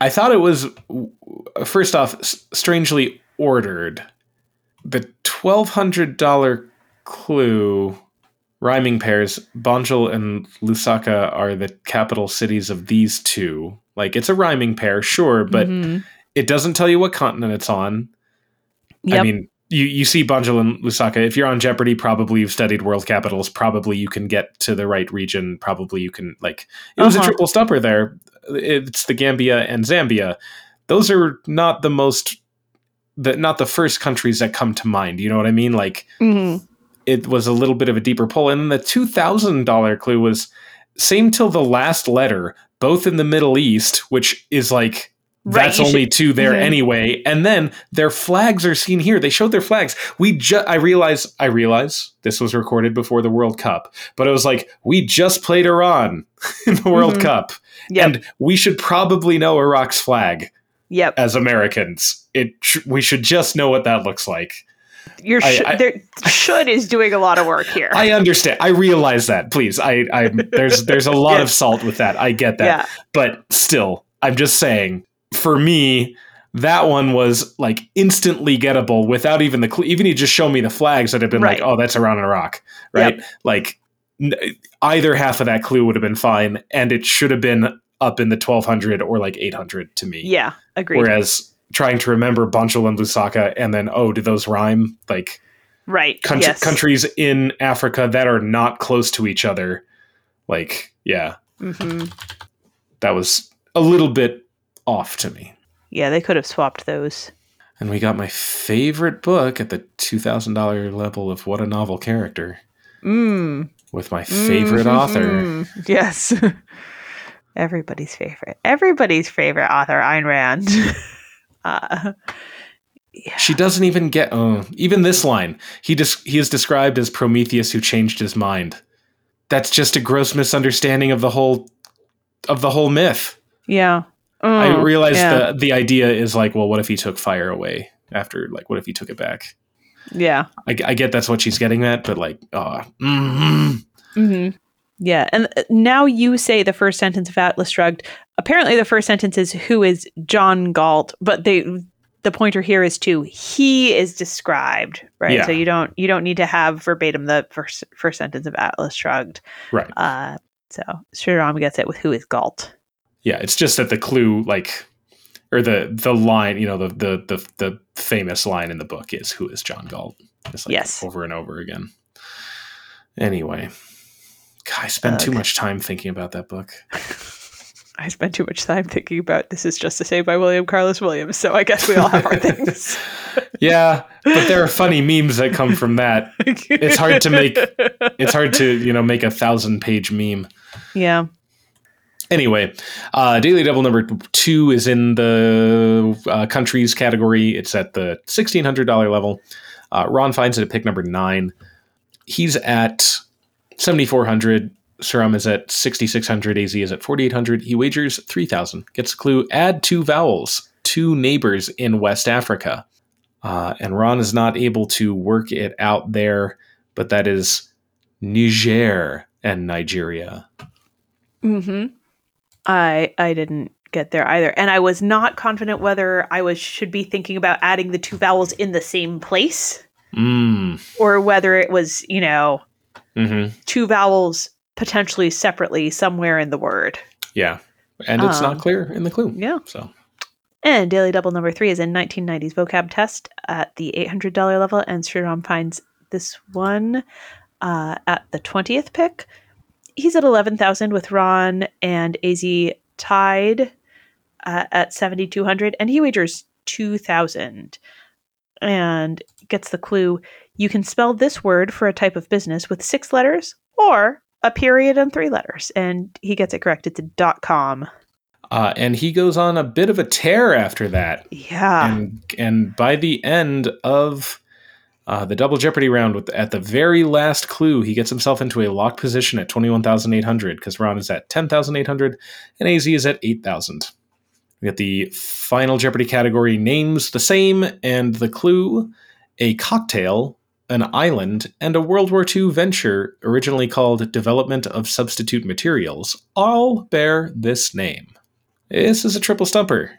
i thought it was first off strangely ordered the $1200 clue rhyming pairs banjul and lusaka are the capital cities of these two like it's a rhyming pair sure but Mhm. it doesn't tell you what continent it's on Yep. I mean, you, you see Banjul and Lusaka. If you're on Jeopardy, probably you've studied world capitals. Probably you can get to the right region. Probably you can like it was Uh-huh. a triple stumper there. It's the Gambia and Zambia. Those are not the most the not the first countries that come to mind. You know what I mean? Like Mhm. it was a little bit of a deeper pull. And then the two thousand dollar clue was same till the last letter, both in the Middle East, which is like Right, that's only should- two there Mhm. anyway. And then their flags are seen here. They showed their flags. We just I realize I realize this was recorded before the World Cup, but it was like we just played Iran in the World Mhm. Cup, Yep. and we should probably know Iraq's flag Yep. as Americans. It we should just know what that looks like. Your I- sh- I- there, should is doing a lot of work here. I understand. I realize that. Please, I, I there's there's a lot Yeah. of salt with that. I get that. yeah. but still, I'm just saying. For me, that one was like instantly gettable without even the cl- even you just show me the flags that have been Right. like, oh, that's Iran and Iraq, right? Like n- either half of that clue would have been fine, and it should have been up in the 1200 or like 800 to me. Yeah. Agreed. Whereas trying to remember Banjul and Lusaka, and then oh, do those rhyme? Like right. country, yes. countries in Africa that are not close to each other. Like, yeah, hmm that was a little bit off to me. Yeah, they could have swapped those. And we got my favorite book at the $2,000 level of What a Novel Character Mm. with my favorite author. Mhm. Yes. Everybody's favorite. Everybody's favorite author, Ayn Rand. uh, She doesn't even get, oh, even this line. He, des- he is described as Prometheus who changed his mind. That's just a gross misunderstanding of the whole of the whole myth. yeah. I Mm, realize yeah. the the idea is like, well, what if he took fire away after? Like, what if he took it back? Yeah. I, I get that's what she's getting at, but like, uh, mm, hmm Yeah, and uh, now you say the first sentence of Atlas Shrugged. Apparently, the first sentence is "Who is John Galt?" But they the pointer here is to he is described, right? Yeah. So you don't you don't need to have verbatim the first first sentence of Atlas Shrugged. Right. Uh, so Sriram gets it with "Who is Galt?" Yeah, it's just that the clue, like, or the the line, you know, the the the, the famous line in the book is "Who is John Galt?" It's like Yes. over and over again. Anyway, God, I spend too much time thinking about that book. I spent too much time thinking about this is just a say by William Carlos Williams, so I guess we all have our things. Yeah, but there are funny memes that come from that. It's hard to make- It's hard to you know make a thousand page meme. Yeah. Anyway, uh, Daily Double number two is in the uh, countries category. It's at the $1,600 level. Uh, Ron finds it at pick number nine. He's at 7,400. Sriram is at 6,600. AZ is at 4,800. He wagers 3,000. Gets a clue add two vowels, two neighbors in West Africa. Uh, and Ron is not able to work it out there, but that is Niger and Nigeria. Mm hmm I I didn't get there either, and I was not confident whether I was should be thinking about adding the two vowels in the same place, Mm. or whether it was you know Mm-hmm. two vowels potentially separately somewhere in the word. Yeah. And it's Um, not clear in the clue. Yeah. So And Daily Double number three is in 1990s vocab test at the $800 level, and Sriram finds this one uh, at the 20th pick. He's at 11,000 with Ron and AZ tied uh, at 7,200, and he wagers 2,000 and gets the clue you can spell this word for a type of business with six letters or a period and three letters. And he gets it correct. It's a dot com. uh, and he goes on a bit of a tear after that. Yeah. And and by the end of uh, the double jeopardy round with at the very last clue, he gets himself into a locked position at 21,800 because Ron is at 10,800 and AZ is at 8,000. We get the final Jeopardy category names the same, and the clue a cocktail, an island, and a World War II venture originally called Development of Substitute Materials all bear this name. This is a triple stumper,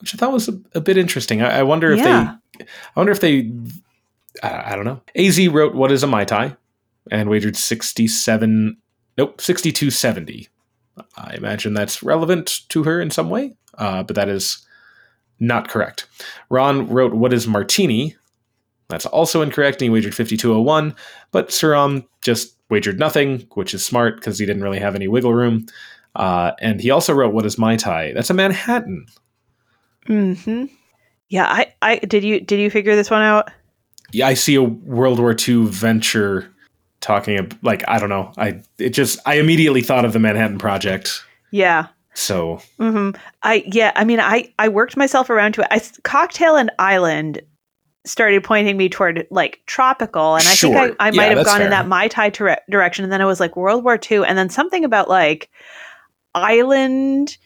which I thought was a, a bit interesting. I, I wonder if Yeah. they, I wonder if they, I, I don't know. Az wrote "What is a mai tai," and wagered sixty-seven, nope, sixty-two seventy. I imagine that's relevant to her in some way, uh, but that is not correct. Ron wrote "What is martini." That's also incorrect, and he wagered 5201. But Sriram just wagered nothing, which is smart because he didn't really have any wiggle room. Uh, and he also wrote "What is Mai Tai?" That's a Manhattan. Hmm. Yeah. I. I did you did you figure this one out? Yeah, I see a World War II venture talking ab- like I don't know. I it just I immediately thought of the Manhattan Project. Yeah. So hmm I yeah. I mean, I I worked myself around to it. I cocktail and island started pointing me toward like tropical, and I Sure. think I, I Yeah, might have that's gone in that mai tai dire- direction, and then I was like World War II, and then something about like island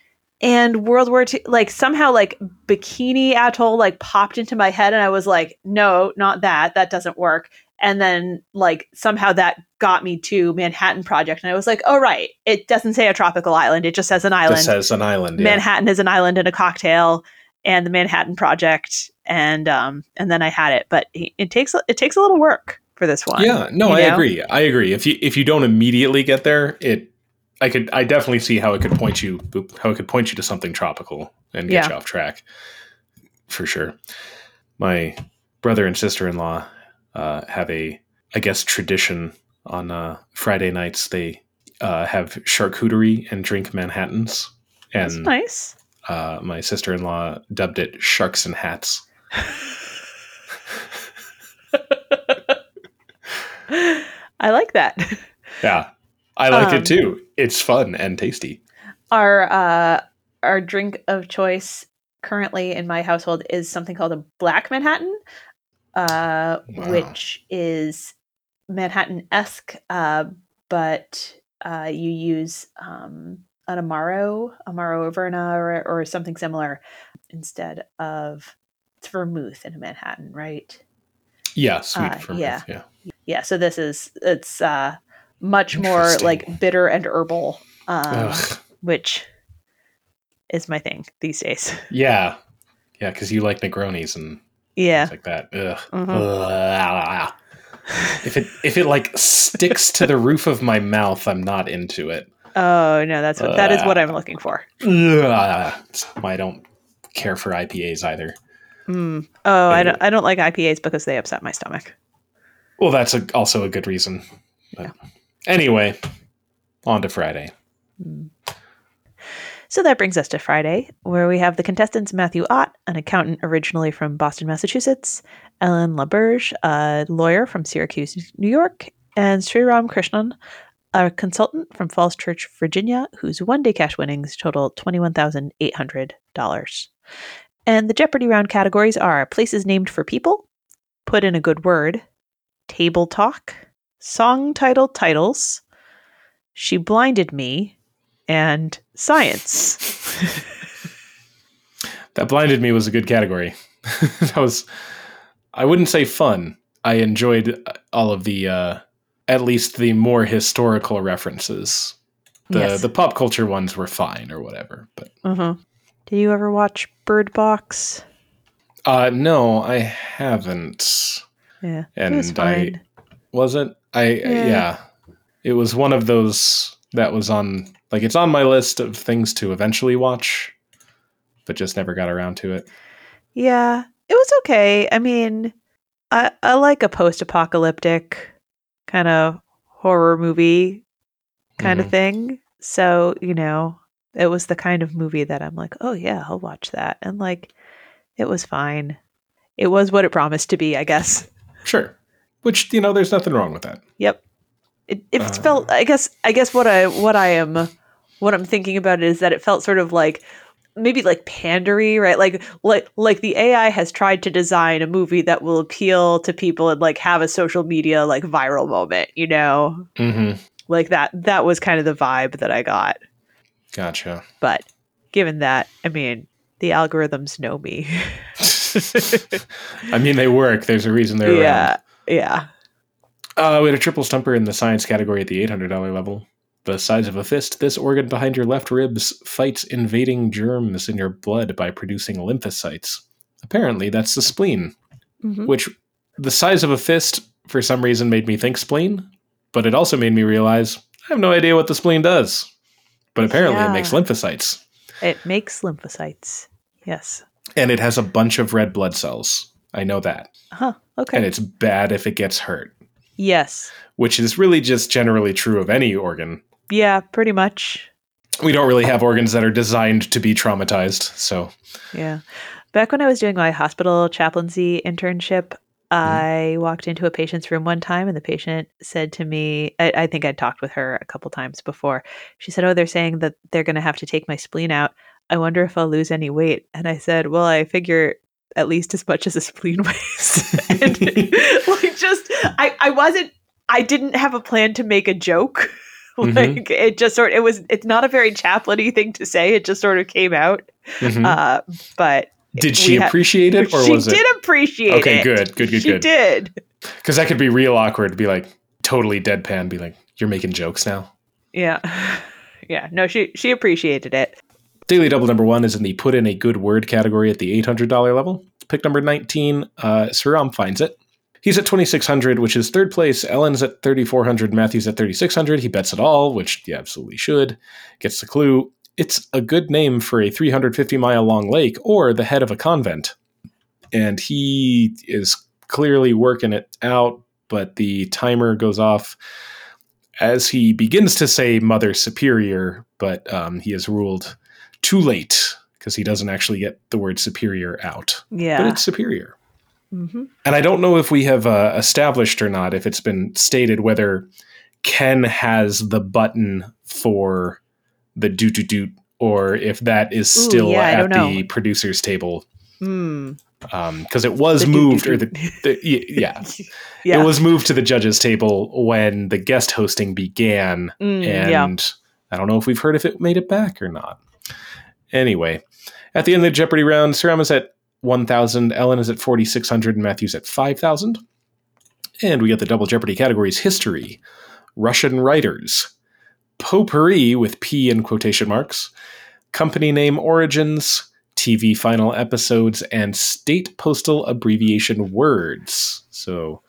and World War II, like somehow like Bikini Atoll like popped into my head, and I was like, no, not that. That doesn't work. And then like somehow that got me to Manhattan Project, and I was like, oh right, it doesn't say a tropical island; it just says an island. this says an island. yeah. Manhattan is an island and a cocktail, and the Manhattan Project, and um, and then I had it. But it it takes it takes a little work for this one. Yeah, no, I know? agree. I agree. If you if you don't immediately get there, it I could I definitely see how it could point you how it could point you to something tropical and get Yeah. you off track. For sure. My brother and sister in law uh, have a I guess tradition on uh, Friday nights. They uh, have charcuterie and drink Manhattans, That's and nice. uh, my sister in law dubbed it sharks and hats. I like that. Yeah, I like Um, it too. It's fun and tasty. Our uh, our drink of choice currently in my household is something called a Black Manhattan, uh, Wow. which is Manhattan esque, uh, but uh, you use um, an amaro, amaro Averna, or, or something similar instead of it's vermouth in a Manhattan, right? Yeah, sweet Uh, for yeah. yeah. Yeah. So this is it's uh, much more like bitter and herbal, um, which is my thing these days. Yeah. Yeah, because you like Negronis and Yeah. like that. Ugh. Mhm. Ugh. If it if it like sticks to the roof of my mouth, I'm not into it. Oh no, that's what that is what I'm looking for. I don't care for IPAs either. Mm. Oh, I don't. I don't like IPAs because they upset my stomach. Well, that's a, also a good reason. But anyway, on to Friday. So that brings us to Friday, where we have the contestants Matthew Ott, an accountant originally from Boston, Massachusetts, Ellen LaBerge, a lawyer from Syracuse, New York, and Sriram Krishnan, a consultant from Falls Church, Virginia, whose one day cash winnings total $21,800. And the Jeopardy round categories are places named for people, put in a good word, table talk, song title titles, she blinded me, and science. That blinded me was a good category. that was, I wouldn't say fun. I enjoyed all of the, uh, at least the more historical references. The Yes. the pop culture ones were fine or whatever, but Uh-huh. Did you ever watch Bird Box? uh, no, I haven't. Yeah. And it was I- wasn't I Yeah. yeah. It was one of those that was on like it's on my list of things to eventually watch, but just never got around to it. Yeah. It was okay. I mean, I I like a post-apocalyptic kind of horror movie kind of Mhm. thing. So, you know, it was the kind of movie that I'm like, "Oh yeah, I'll watch that." And like it was fine. It was what it promised to be, I guess. Sure. Which, you know, there's nothing wrong with that. Yep. It, it Uh. felt. I guess. I guess what I what I am what I'm thinking about is that it felt sort of like maybe like pandery, right? Like like like the AI has tried to design a movie that will appeal to people and like have a social media like viral moment. You know, Mm-hmm. like that. That was kind of the vibe that I got. Gotcha. But given that, I mean, the algorithms know me. I mean, they work. There's a reason they're yeah. Yeah. Uh, we had a triple stumper in the science category at the $800 level. The size of a fist, this organ behind your left ribs fights invading germs in your blood by producing lymphocytes. Apparently, that's the spleen. Mhm. which the size of a fist for some reason made me think spleen, but it also made me realize I have no idea what the spleen does. But apparently Yeah. it makes lymphocytes. It makes lymphocytes. Yes. And it has a bunch of red blood cells. I know that. Huh. Okay. And it's bad if it gets hurt, yes. which is really just generally true of any organ. Yeah, pretty much. We don't really have organs that are designed to be traumatized. So, Yeah. Back when I was doing my hospital chaplaincy internship, mm-hmm. I walked into a patient's room one time and the patient said to me, I, I think I'd talked with her a couple times before. She said, Oh, they're saying that they're going to have to take my spleen out. I wonder if I'll lose any weight. And I said, Well, I figure at least as much as a spleen weighs. and like, just, I, I wasn't, I didn't have a plan to make a joke. Mhm. like, it just sort it was, it's not a very chaplainy thing to say. It just sort of came out. mhm. Uh, but did she ha- appreciate it or she was did it? appreciate Okay, it. good, good, good, she good. did. Because that could be real awkward to be like totally deadpan, be like, you're making jokes now. Yeah. Yeah. No, she she appreciated it. Daily Double number one is in the put in a good word category at the $800 level. Pick number 19, uh, Sriram finds it. He's at 2600 which is third place. Ellen's at 3400 Matthew's at 3600 He bets it all, which he absolutely should. Gets the clue. It's a good name for a 350 mile long lake or the head of a convent. And he is clearly working it out, but the timer goes off as he begins to say Mother Superior, but um, he is ruled too late because he doesn't actually get the word superior out. Yeah. But it's superior. hmm And I don't know if we have uh, established or not, if it's been stated whether Ken has the button for the doot doot doot or if that is Ooh, still yeah, at the producer's table. Mm. Because it was moved, or the, the yeah, yeah. it was moved to the judges' table when the guest hosting began Mm, and yeah. I don't know if we've heard if it made it back or not. Anyway, at the end of the Jeopardy round, Sriram is at 1,000, Ellen is at 4,600, and Matthew's at 5,000. And we get the double Jeopardy categories history. Russian writers, potpourri with P in quotation marks, company name origins, TV final episodes, and state postal abbreviation words. So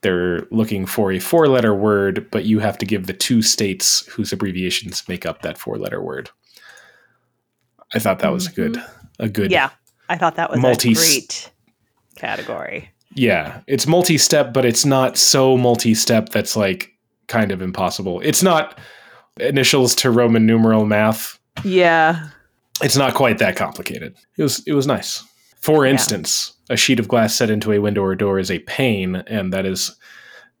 they're looking for a four letter word, but you have to give the two states whose abbreviations make up that four letter word. I thought that was a good, a good. Yeah, I thought that was Multi- a great category. Yeah, it's multi step, but it's not so multi step that's like kind of impossible. It's not initials to Roman numeral math. Yeah. It's not quite that complicated. It was it was nice. For instance, a sheet of glass set into a window or door is a pane, and that is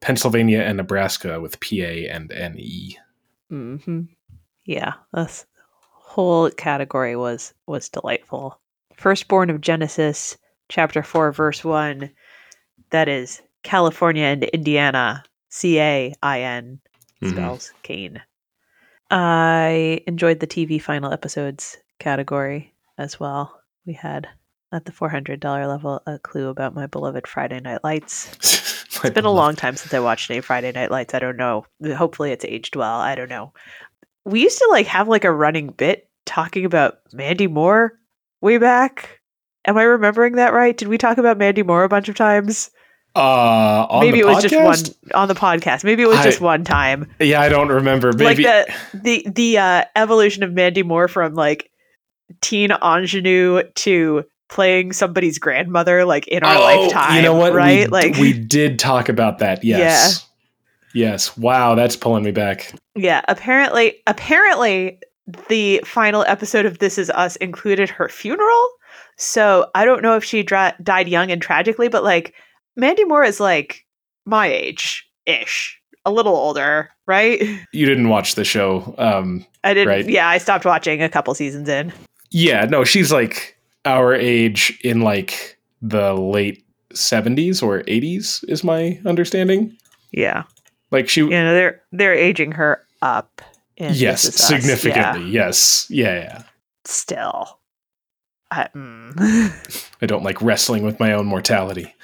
Pennsylvania and Nebraska with PA and NE. hmm Yeah, this whole category was was delightful. Firstborn of Genesis, chapter four, verse one. That is California and Indiana. C A I N Mhm. spells Cain. I enjoyed the TV final episodes category as well. We had at the four hundred dollar level a clue about my beloved Friday Night Lights. It's been a long time since I watched any Friday Night Lights. I don't know. Hopefully it's aged well. I don't know. We used to like have like a running bit talking about Mandy Moore way back. Am I remembering that right? Did we talk about Mandy Moore a bunch of times? Uh, on Maybe it was just one on the podcast. Maybe it was I- just one time. Yeah, I don't remember. Maybe Like the the the uh, evolution of Mandy Moore from like teen ingenue to playing somebody's grandmother like in our lifetime. Oh, You know what? Right? We, like we did talk about that. Yes. Yes. Wow, that's pulling me back. Yeah, apparently apparently the final episode of This Is Us included her funeral. So I don't know if she dra- died young and tragically, but like Mandy Moore is like my age ish, a little older, right? You didn't watch the show. Um, I didn't. Right. Yeah, I stopped watching a couple seasons in. yeah, no, she's like our age in like the late 70s or 80s is my understanding. Yeah, Like she you know they're they're aging her up. In yes, This Is Us. significantly. Yeah, Yes. Yeah, yeah. still. I, mm. I don't like wrestling with my own mortality.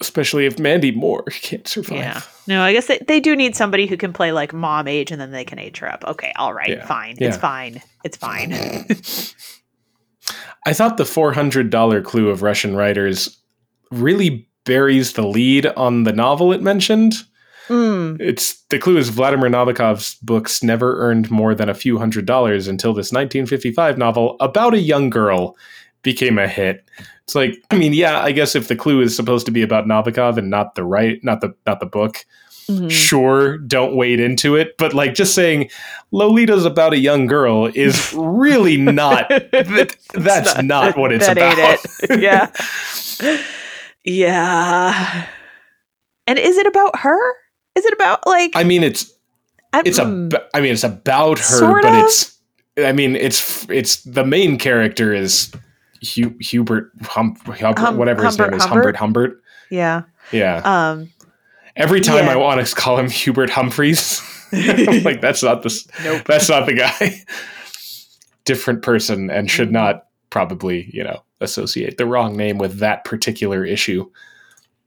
Especially if Mandy Moore can't survive. Yeah. No, I guess they, they do need somebody who can play like mom age and then they can age her up. Okay, all right, Yeah. fine. Yeah. It's fine. It's fine. I thought the $400 clue of Russian writers really buries the lead on the novel it mentioned. Mm, It's the clue is Vladimir Nabokov's books never earned more than a few hundred dollars until this 1955 novel about a young girl became a hit. It's like, I mean, yeah, I guess if the clue is supposed to be about Nabokov and not the right, not the not the book, mhm. sure, don't wade into it. But like, just saying Lolita's about a young girl is really not. that- that's not, what it's that about. It. Yeah. yeah. And is it about her? Is it about like I mean, it's I- it's mm, a. I mean, it's about her, but of. it's. I mean, it's it's the main character is Hu- Hubert Hum, Humbert, Hum- whatever his Humbert, name is, Humbert? Humbert yeah. Yeah. Um Every time yeah. I want to call him Hubert Humphreys, I'm like that's not the Nope. that's not the guy. Different person, and should Mhm. not probably you know associate the wrong name with that particular issue.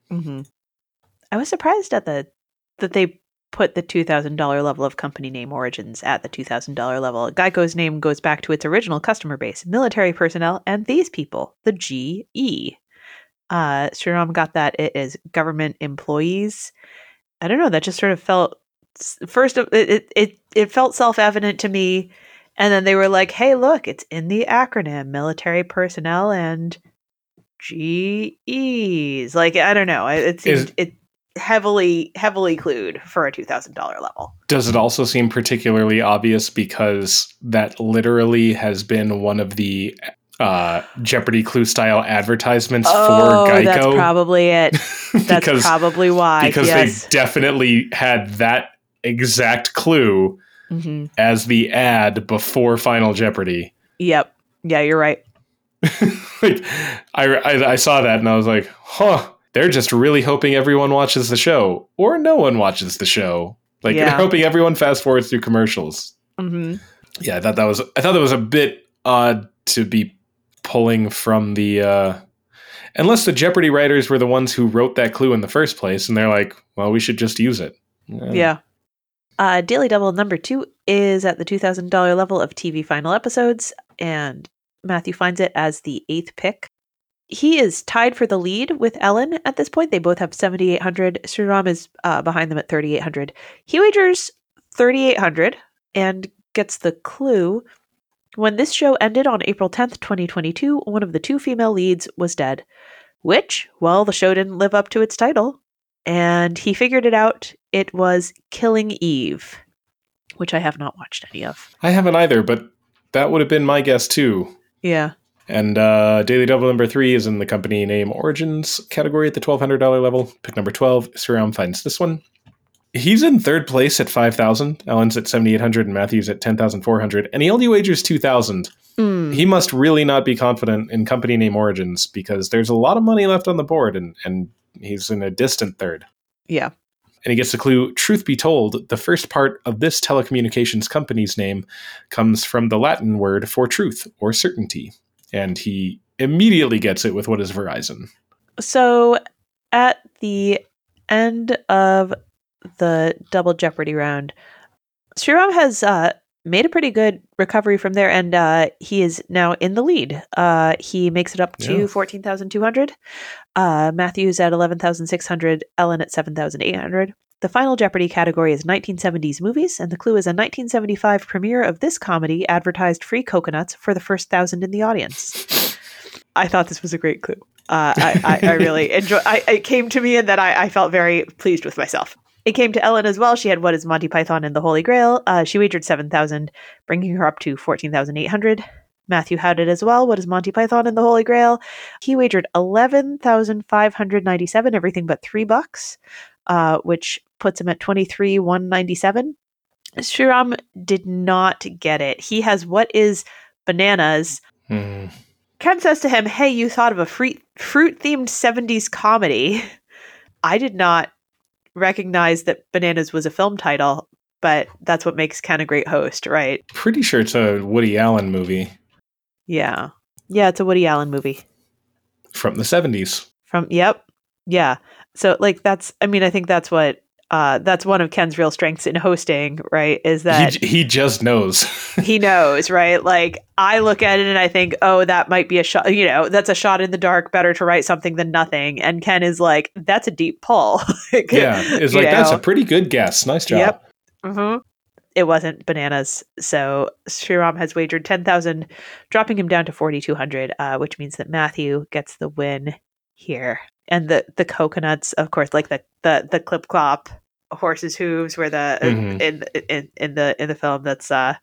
hmm I was surprised at the that they put the two thousand dollar level of company name origins at the two thousand dollar level. Geico's name goes back to its original customer base, military personnel, and these people, the GE. Uh, Sriram got that it is government employees. I don't know. That just sort of felt first. of- It it it, felt self evident to me, and then they were like, "Hey, look, it's in the acronym: military personnel and GEs." Like I don't know. It, it seemed Is- it heavily heavily clued for a two thousand dollar level. Does it also seem particularly obvious because that literally has been one of the uh, Jeopardy clue style advertisements oh, for Geico? that's probably it. That's because probably why. because yes. they definitely had that exact clue hmm as the ad before Final Jeopardy. Yep. Yeah, you're right. like, I, I I saw that and I was like, huh. They're just really hoping everyone watches the show, or no one watches the show. Like Yeah. they're hoping everyone fast forwards through commercials. hmm yeah, I thought that was I thought that was a bit odd to be pulling from the uh unless the Jeopardy writers were the ones who wrote that clue in the first place and they're like, well, we should just use it. Yeah. Uh, Daily Double number two is at the $2,000 level of TV final episodes, and Matthew finds it as the eighth pick. He is tied for the lead with Ellen at this point. They both have 7,800. Sriram is uh, behind them at 3,800. He wagers 3,800 and gets the clue. When this show ended on April 10th, 2022, one of the two female leads was dead. Which, well, the show didn't live up to its title. And he figured it out. It was Killing Eve, which I have not watched any of. I haven't either, but that would have been my guess too. Yeah. And uh, Daily Double number three is in the company name Origins category at the $1,200 level. Pick number 12, Sriram finds this one. He's in third place at 5,000. Ellen's at 7,800 and Matthew's at 10,400. And he only wagers 2,000. Mm. He must really not be confident in company name Origins because there's a lot of money left on the board and, and he's in a distant third. Yeah. And he gets the clue Truth be told, the first part of this telecommunications company's name comes from the Latin word for truth or certainty. And he immediately gets it with what is Verizon. So at the end of the double Jeopardy round, Sriram has uh, made a pretty good recovery from there, and uh, he is now in the lead. Uh, he makes it up to Yeah. 14,200. Uh, Matthews at 11,600. Ellen at 7,800. The final Jeopardy category is 1970s movies, and the clue is a 1975 premiere of this comedy advertised free coconuts for the first thousand in the audience. I thought this was a great clue. Uh, I, I, I really enjoy. I, it came to me, and then I, I felt very pleased with myself. It came to Ellen as well. She had what is Monty Python and the Holy Grail. Uh, she wagered seven thousand, bringing her up to fourteen thousand eight hundred. Matthew had it as well. What is Monty Python and the Holy Grail? He wagered eleven thousand five hundred ninety-seven, everything but three bucks, uh, which puts him at twenty-three one ninety-seven. Sriram did not get it. He has what is bananas. Hmm. Ken says to him, Hey, you thought of a fruit themed 70s comedy. I did not recognize that Bananas was a film title, but that's what makes Ken a great host, right? Pretty sure it's a Woody Allen movie Yeah. Yeah, it's a Woody Allen movie. from the 70s. From, yep. Yeah. So, like, that's, I mean, I think that's what, uh, that's one of Ken's real strengths in hosting, right? Is that He, he just knows. he knows, right? Like I look at it and I think, oh, that might be a shot. You know, that's a shot in the dark. Better to write something than nothing. And Ken is like, that's a deep pull. Like, yeah. It's like, that's a pretty good guess. Nice job. Yep. Mhm. It wasn't bananas. So Sriram has wagered ten thousand, dropping him down to forty two hundred, uh, which means that Matthew gets the win here. And the the coconuts, of course, like the the the clip clop horses hooves were the Mhm. in, in in the in the film. That's uh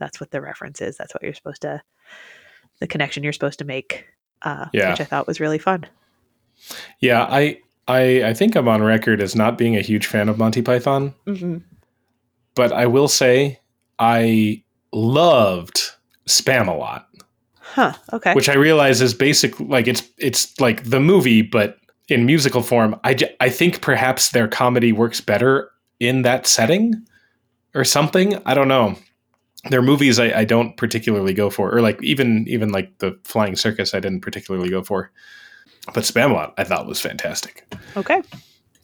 that's what the reference is. That's what you're supposed to the connection you're supposed to make. Uh, Yeah. which I thought was really fun. Yeah. I, I, I think I'm on record as not being a huge fan of Monty Python, hmm but I will say I loved Spamalot. Huh. Okay. which I realize is basic like it's it's like the movie but in musical form. I I think perhaps their comedy works better in that setting or something. I don't know. Their movies I, I don't particularly go for, or like even even like the Flying Circus I didn't particularly go for. But Spamalot I thought was fantastic. okay.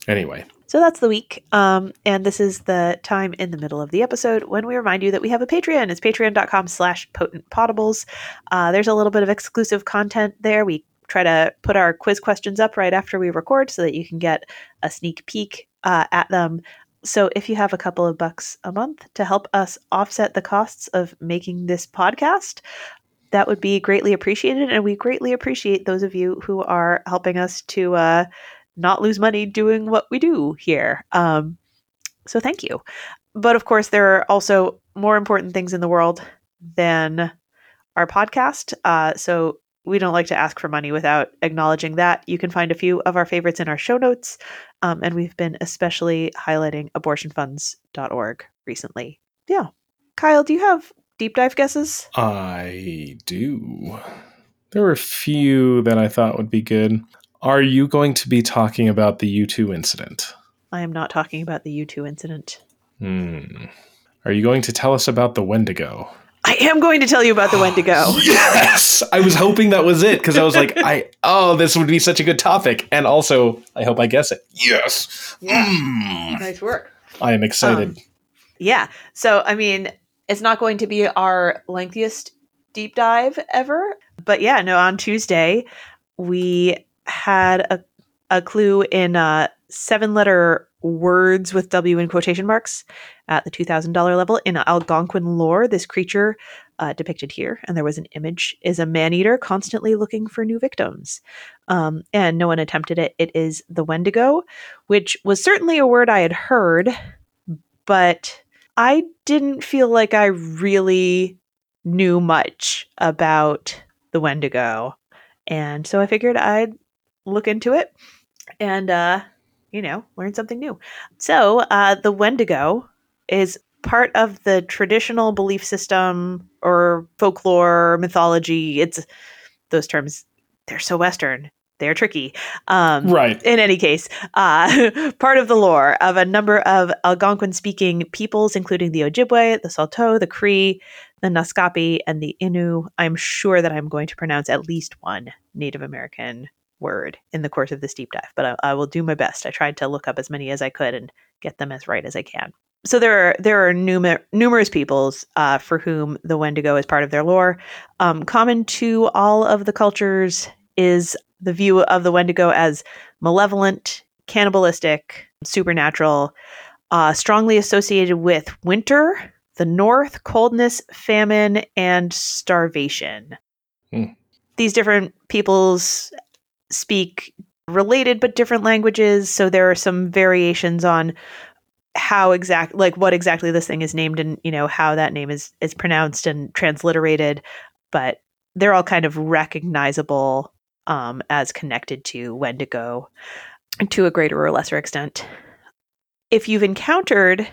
Anyway, So that's the week. Um, and this is the time in the middle of the episode when we remind you that we have a Patreon. It's patreon.com slash potent potables. Uh, there's a little bit of exclusive content there. We try to put our quiz questions up right after we record so that you can get a sneak peek uh, at them. So if you have a couple of bucks a month to help us offset the costs of making this podcast, that would be greatly appreciated. And we greatly appreciate those of you who are helping us to uh, not lose money doing what we do here. Um, so thank you. But of course, there are also more important things in the world than our podcast. Uh, so we don't like to ask for money without acknowledging that. You can find a few of our favorites in our show notes. Um, and we've been especially highlighting abortionfunds.org recently. Yeah. Kyle, do you have deep dive guesses? I do. There were a few that I thought would be good. Are you going to be talking about the U2 incident? I am not talking about the U2 incident. Hmm. Are you going to tell us about the Wendigo? I am going to tell you about the Wendigo. Yes, I was hoping that was it because I was like, I oh, this would be such a good topic, and also I hope I guess it. Yes, Yeah. Mm. nice work. I am excited. Um, Yeah. So, I mean, it's not going to be our lengthiest deep dive ever. But yeah, no, on Tuesday, we had a, a clue in uh, seven letter words with W in quotation marks at the $2,000 level. In Algonquin lore, this creature uh, depicted here, and there was an image, is a man eater constantly looking for new victims. Um, and no one attempted it. It is the Wendigo, which was certainly a word I had heard, but I didn't feel like I really knew much about the Wendigo. And so I figured I'd look into it and, uh, you know, learn something new. So uh, the Wendigo is part of the traditional belief system or folklore, mythology. It's those terms, they're so Western. They're tricky. Um, Right. in any case, uh, part of the lore of a number of Algonquin speaking peoples, including the Ojibwe, the Saulteaux, the Cree, the Naskapi, and the Innu. I'm sure that I'm going to pronounce at least one Native American word in the course of this deep dive, but I, I will do my best. I tried to look up as many as I could and get them as right as I can. So there are there are numer- numerous peoples uh, for whom the Wendigo is part of their lore. Um, common to all of the cultures is the view of the Wendigo as malevolent, cannibalistic, supernatural, uh, strongly associated with winter, the north, coldness, famine, and starvation. Hmm. These different peoples speak related but different languages, so there are some variations on how exact like what exactly this thing is named and you know how that name is is pronounced and transliterated but they're all kind of recognizable um, as connected to Wendigo to a greater or lesser extent. If you've encountered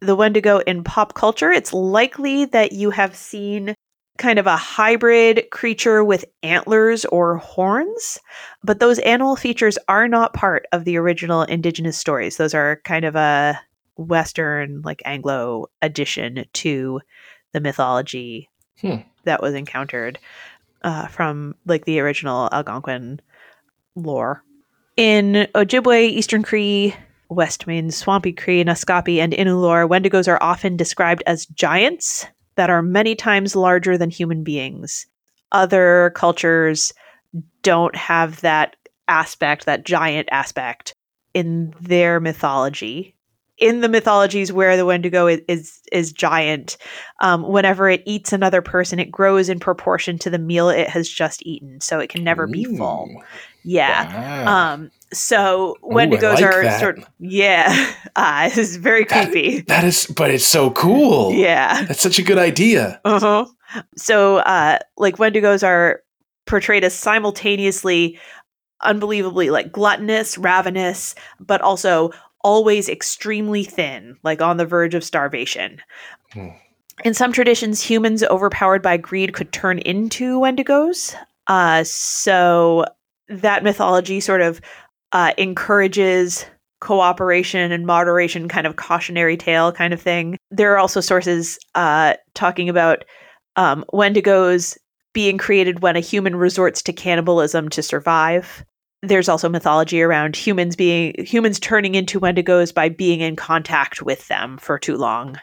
the Wendigo in pop culture, it's likely that you have seen kind of a hybrid creature with antlers or horns, but those animal features are not part of the original indigenous stories. Those are kind of a Western, like Anglo addition to the mythology Hmm. that was encountered uh, from like the original Algonquin lore. In Ojibwe, Eastern Cree, West Main, Swampy Cree, Naskapi, and Innu lore, Wendigos are often described as giants that are many times larger than human beings. Other cultures don't have that aspect, that giant aspect in their mythology. In the mythologies where the Wendigo is is, is giant, um, whenever it eats another person, it grows in proportion to the meal it has just eaten, so it can never be full. Yeah. Wow. Um. So Ooh, Wendigos like are that. sort. Of, yeah. Uh, this is very That- creepy. that is, but it's so cool. Yeah. That's such a good idea. Uh-huh. So, uh, like Wendigos are portrayed as simultaneously unbelievably like gluttonous, ravenous, but also always extremely thin, like on the verge of starvation. Hmm. In some traditions, humans overpowered by greed could turn into Wendigos. Uh, so that mythology sort of uh, encourages cooperation and moderation, kind of cautionary tale kind of thing. There are also sources uh, talking about um, Wendigos being created when a human resorts to cannibalism to survive. There's also mythology around humans being humans turning into Wendigos by being in contact with them for too long.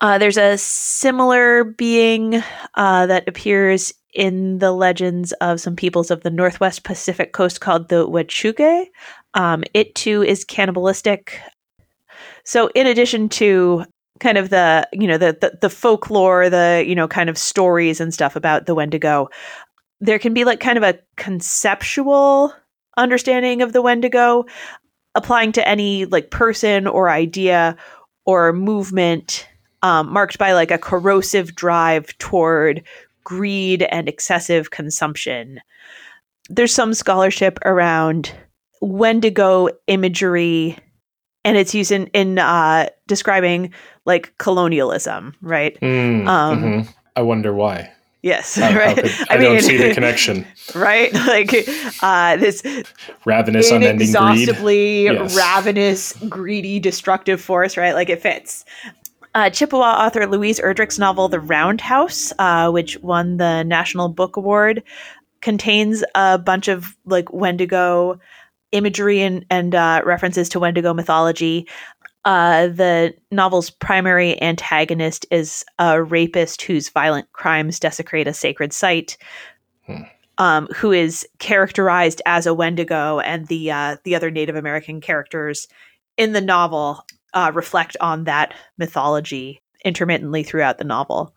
Uh, there's a similar being uh, that appears in the legends of some peoples of the Northwest Pacific coast called the Wechuge. Um, it too is cannibalistic. So, in addition to kind of the you know the, the the folklore, the you know kind of stories and stuff about the Wendigo, there can be like kind of a conceptual understanding of the Wendigo applying to any like person or idea or movement um, marked by like a corrosive drive toward greed and excessive consumption. There's some scholarship around Wendigo imagery, and it's used in, in uh, describing like colonialism, right? Mm, Um, mhm. I wonder why. Yes, How- how right. could- I, don't see the connection. right? Like uh, this Ravenous, unending greed. inexhaustibly Yes. ravenous, greedy, destructive force, right? Like it fits. Uh, Chippewa author Louise Erdrich's novel *The Roundhouse*, uh, which won the National Book Award, contains a bunch of like Wendigo imagery and and uh, references to Wendigo mythology. Uh, the novel's primary antagonist is a rapist whose violent crimes desecrate a sacred site, Hmm. um, who is characterized as a Wendigo, and the uh, the other Native American characters in the novel uh, reflect on that mythology intermittently throughout the novel.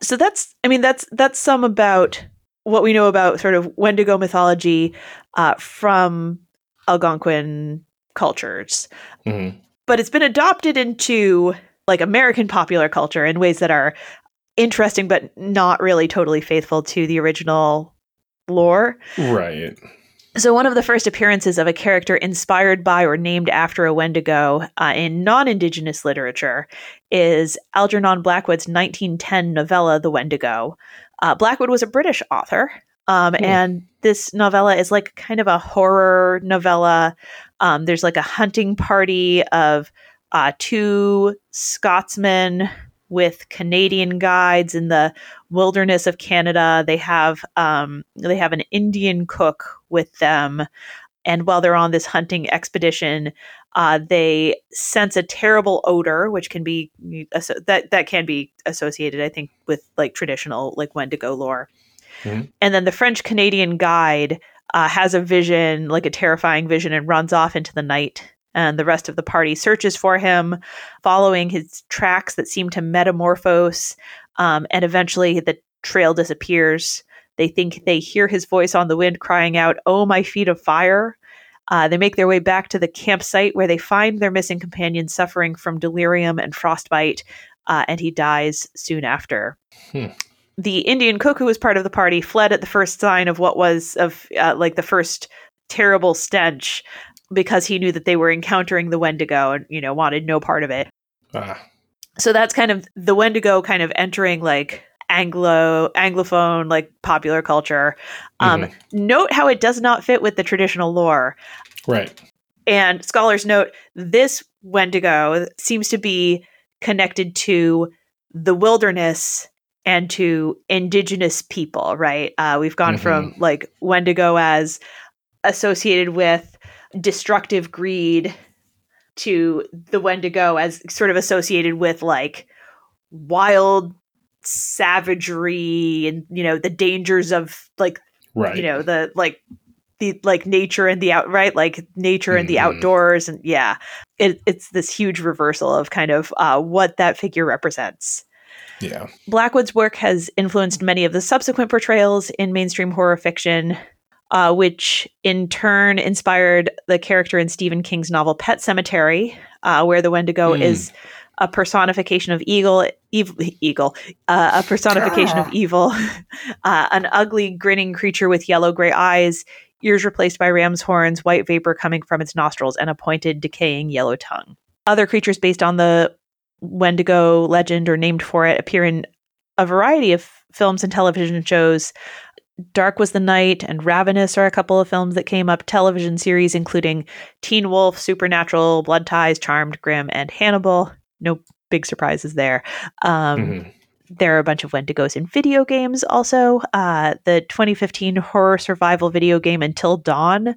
So that's, I mean, that's that's some about what we know about sort of Wendigo mythology uh, from Algonquin cultures Mhm. but it's been adopted into like American popular culture in ways that are interesting but not really totally faithful to the original lore. Right. So one of the first appearances of a character inspired by or named after a Wendigo uh, in non-indigenous literature is Algernon Blackwood's 1910 novella *The Wendigo*. Uh, Blackwood was a British author, um, Hmm. and this novella is like kind of a horror novella. Um, there's like a hunting party of uh, two Scotsmen with Canadian guides in the wilderness of Canada. They have um, they have an Indian cook with them, and while they're on this hunting expedition, uh, they sense a terrible odor, which can be that that can be associated, I think, with like traditional like Wendigo lore. Mhm. And then the French Canadian guide uh, has a vision, like a terrifying vision, and runs off into the night. And the rest of the party searches for him, following his tracks that seem to metamorphose. Um, and eventually, the trail disappears. They think they hear his voice on the wind crying out, Oh, my feet of fire. Uh, they make their way back to the campsite where they find their missing companion suffering from delirium and frostbite, uh, and he dies soon after. Hmm. The Indian cook who was part of the party fled at the first sign of what was of uh, like the first terrible stench because he knew that they were encountering the Wendigo and you know wanted no part of it. Ah. So that's kind of the Wendigo kind of entering like Anglo Anglophone like popular culture. Um, Mhm. Note how it does not fit with the traditional lore. Right. And scholars note this Wendigo seems to be connected to the wilderness and to indigenous people, right? Uh, we've gone from like Wendigo as associated with destructive greed to the Wendigo as sort of associated with like wild savagery and you know the dangers of like Right. you know the like the like nature and the out right like nature and the Mhm. outdoors and yeah it, it's this huge reversal of kind of uh, what that figure represents yeah. blackwood's work has influenced many of the subsequent portrayals in mainstream horror fiction uh, which in turn inspired the character in stephen king's novel Pet Sematary uh, where the wendigo Hmm. is a personification of eagle evil eagle uh, a personification of evil. Uh, an ugly grinning creature with yellow gray eyes ears replaced by ram's horns white vapor coming from its nostrils and a pointed decaying yellow tongue. Other creatures based on the wendigo legend or named for it appear in a variety of films and television shows Dark Was the Night and Ravenous are a couple of films that came up, television series including Teen Wolf, Supernatural, Blood Ties, Charmed, Grimm, and Hannibal. No big surprises there. Um, Mhm. There are a bunch of Wendigos in video games also. Uh, the 2015 horror survival video game Until Dawn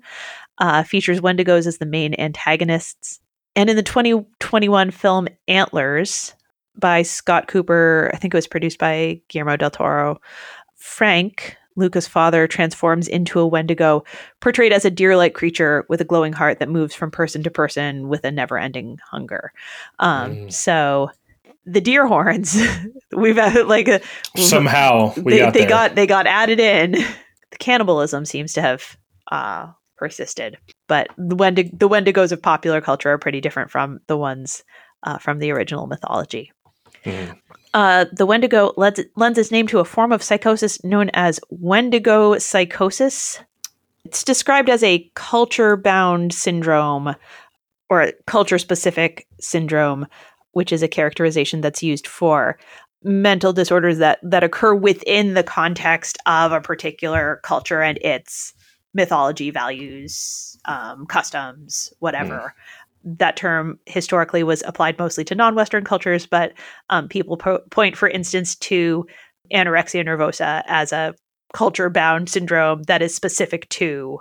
uh, features Wendigos as the main antagonists. And in the 2021 film Antlers by Scott Cooper, I think it was produced by Guillermo del Toro, Frank, Luca's father, transforms into a Wendigo, portrayed as a deer like creature with a glowing heart that moves from person to person with a never ending hunger. Um, Mm. So the deer horns, we've had like a, Somehow we they, got they got they got added in. The cannibalism seems to have uh, persisted, but the Wendig- the Wendigos of popular culture are pretty different from the ones uh, from the original mythology. Mhm. Uh, the Wendigo lends, lends its name to a form of psychosis known as Wendigo psychosis. It's described as a culture bound syndrome or a culture specific syndrome, which is a characterization that's used for mental disorders that, that occur within the context of a particular culture and its mythology, values, um, customs, whatever that term historically was applied mostly to non-Western cultures, but um, people po- point, for instance, to anorexia nervosa as a culture-bound syndrome that is specific to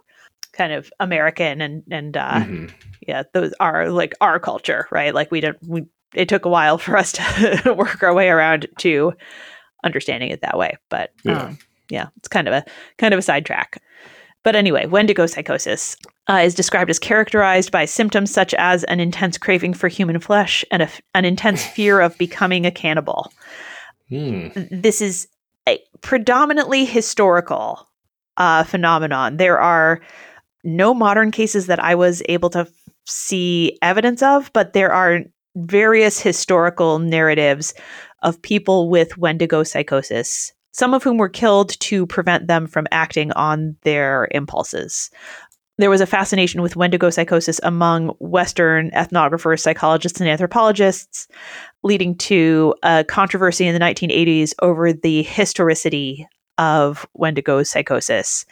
kind of American and and uh, Mhm. yeah, those are like our culture, right? Like we don't we it took a while for us to work our way around to understanding it that way. But Yeah. um, yeah, it's kind of a kind of a sidetrack. But anyway, Wendigo psychosis uh, is described as characterized by symptoms such as an intense craving for human flesh and a an intense fear of becoming a cannibal. Hmm. This is a predominantly historical uh, phenomenon. There are no modern cases that I was able to see evidence of, but there are various historical narratives of people with Wendigo psychosis, some of whom were killed to prevent them from acting on their impulses. There was a fascination with Wendigo psychosis among Western ethnographers, psychologists, and anthropologists, leading to a controversy in the 1980s over the historicity of Wendigo psychosis.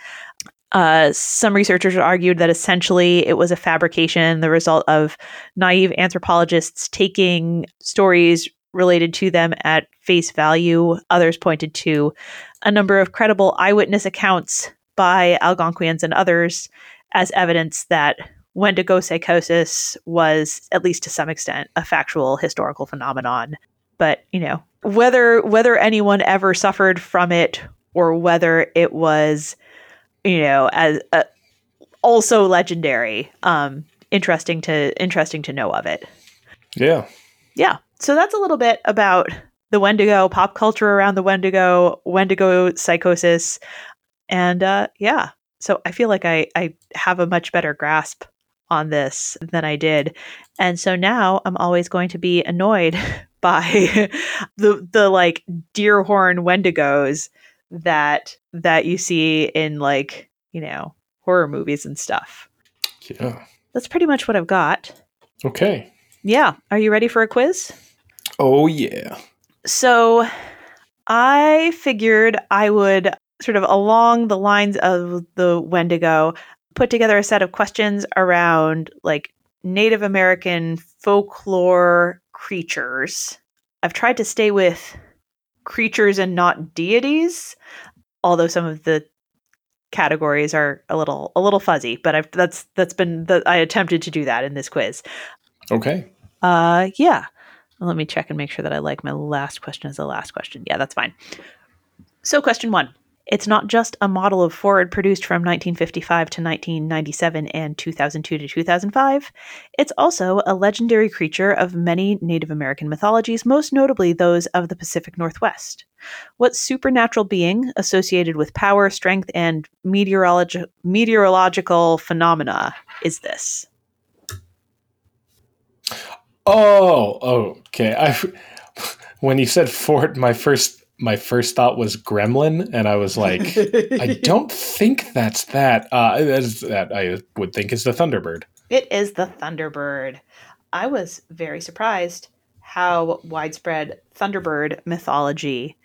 Uh, some researchers argued that essentially it was a fabrication, the result of naive anthropologists taking stories related to them at face value. Others pointed to a number of credible eyewitness accounts by Algonquians and others as evidence that Wendigo psychosis was, at least to some extent, a factual historical phenomenon. But you know whether whether anyone ever suffered from it or whether it was, you know, as uh, also legendary. Um, interesting to interesting to know of it. Yeah. Yeah. So that's a little bit about the Wendigo, pop culture around the Wendigo, Wendigo psychosis. And uh, yeah, so I feel like I, I have a much better grasp on this than I did. And so now I'm always going to be annoyed by the the like deer horn wendigos that that you see in like, you know, horror movies and stuff. Yeah. That's pretty much what I've got. Okay. Yeah. Are you ready for a quiz? Oh yeah. So I figured I would sort of along the lines of the Wendigo put together a set of questions around like Native American folklore creatures. I've tried to stay with creatures and not deities, although some of the categories are a little a little fuzzy, but I've that's that's been that I attempted to do that in this quiz. Okay. Uh, yeah. Let me check and make sure that I like my last question as the last question. Yeah, that's fine. So, question one. It's not just a model of Ford produced from 1955 to 1997 and 2002 to 2005. It's also a legendary creature of many Native American mythologies, most notably those of the Pacific Northwest. What supernatural being associated with power, strength, and meteorologi- meteorological phenomena is this? Oh, okay. I when you said fort, my first my first thought was gremlin, and I was like, I don't think that's that. Uh, that's, that I would think is the Thunderbird. It is the Thunderbird. I was very surprised how widespread Thunderbird mythology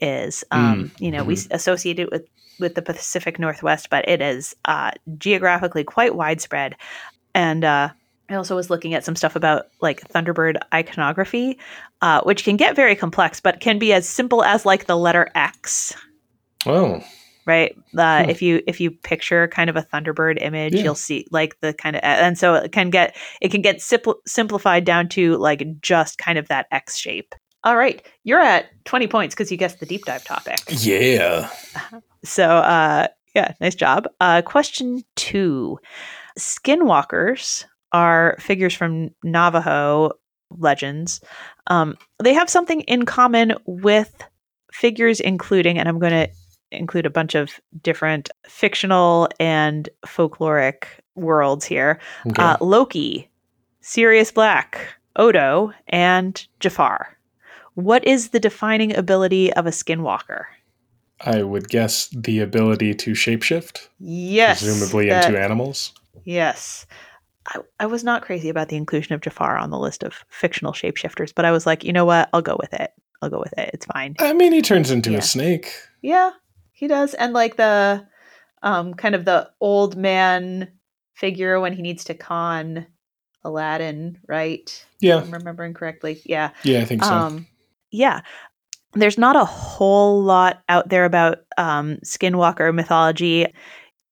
is. Um, you know, we associate it with with the Pacific Northwest, but it is uh, geographically quite widespread. And uh, I also was looking at some stuff about like Thunderbird iconography, uh, which can get very complex, but can be as simple as like the letter X. Oh, right? Uh, Hmm. if you if you picture kind of a thunderbird image Yeah. you'll see like the kind of and so it can get it can get simpl- simplified down to like just kind of that x shape. All right. You're at 20 points because you guessed the deep dive topic. Yeah. so uh yeah nice job. Uh question two. Skinwalkers are figures from navajo legends um they have something in common with figures including and i'm going to include a bunch of different fictional and folkloric worlds here Okay. uh, loki sirius black odo and jafar what is the defining ability of a skinwalker I would guess the ability to shapeshift, yes presumably that- into animals. Yes. I, I was not crazy about the inclusion of Jafar on the list of fictional shapeshifters, but I was like, you know what? I'll go with it. I'll go with it. It's fine. I mean, he turns into Yeah. a snake. Yeah, he does. And like the um kind of the old man figure when he needs to con Aladdin, right? Yeah, I'm remembering correctly. Yeah. yeah, I think so. Um, yeah. There's not a whole lot out there about um, skinwalker mythology.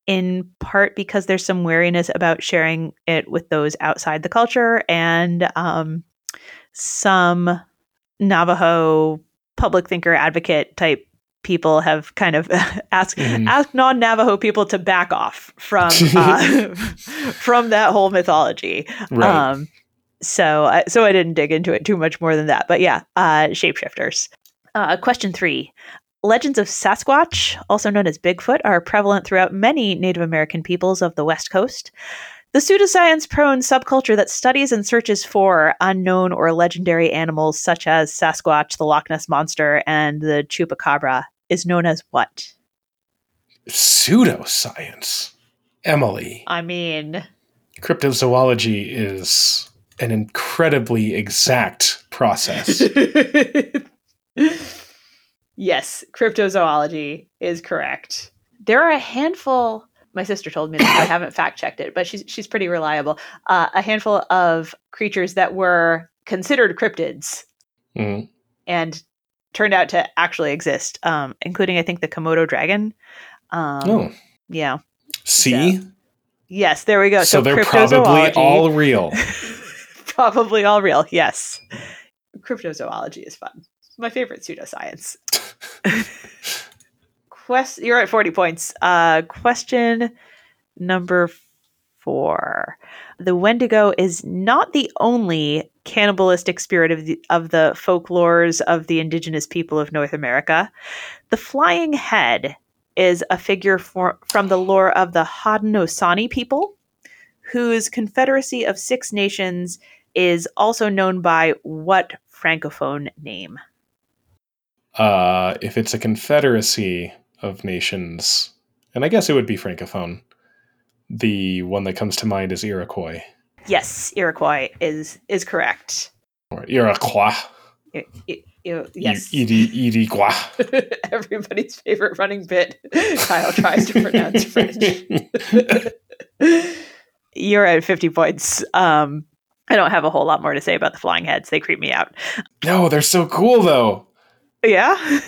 In part because there's some wariness about sharing it with those outside the culture and um, some Navajo public thinker advocate type people have kind of asked Mhm. asked non-Navajo people to back off from uh, from that whole mythology. Right. Um, so I, so I didn't dig into it too much more than that. But yeah, uh, shapeshifters. Uh, question three. Legends of Sasquatch, also known as Bigfoot, are prevalent throughout many Native American peoples of the West Coast. The pseudoscience prone subculture that studies and searches for unknown or legendary animals such as Sasquatch, the Loch Ness Monster, and the Chupacabra is known as what? Pseudoscience. Emily. I mean, Cryptozoology is an incredibly exact process. yes, cryptozoology is correct. There are a handful. My sister told me that I haven't fact checked it, but she's she's pretty reliable. Uh, a handful of creatures that were considered cryptids Mhm. and turned out to actually exist, um, including I think the Komodo dragon. Um, oh, yeah. see? Yes, there we go. So, they're probably all real. probably all real. Yes, cryptozoology is fun. My favorite pseudoscience. Quest, you're at forty points. Uh, question number four: The Wendigo is not the only cannibalistic spirit of the of the folklores of the indigenous people of North America. The Flying Head is a figure for, from the lore of the Haudenosaunee people, whose confederacy of six nations is also known by what francophone name? Uh, if it's a confederacy of nations, and I guess it would be francophone. The one that comes to mind is Iroquois Yes, Iroquois is is correct. or Iroquois. I- I- I- yes. Iroquois. Everybody's favorite running bit. Kyle tries to pronounce French. You're at 50 points. Um, I don't have a whole lot more to say about the flying heads. They creep me out. no, they're so cool though. Yeah.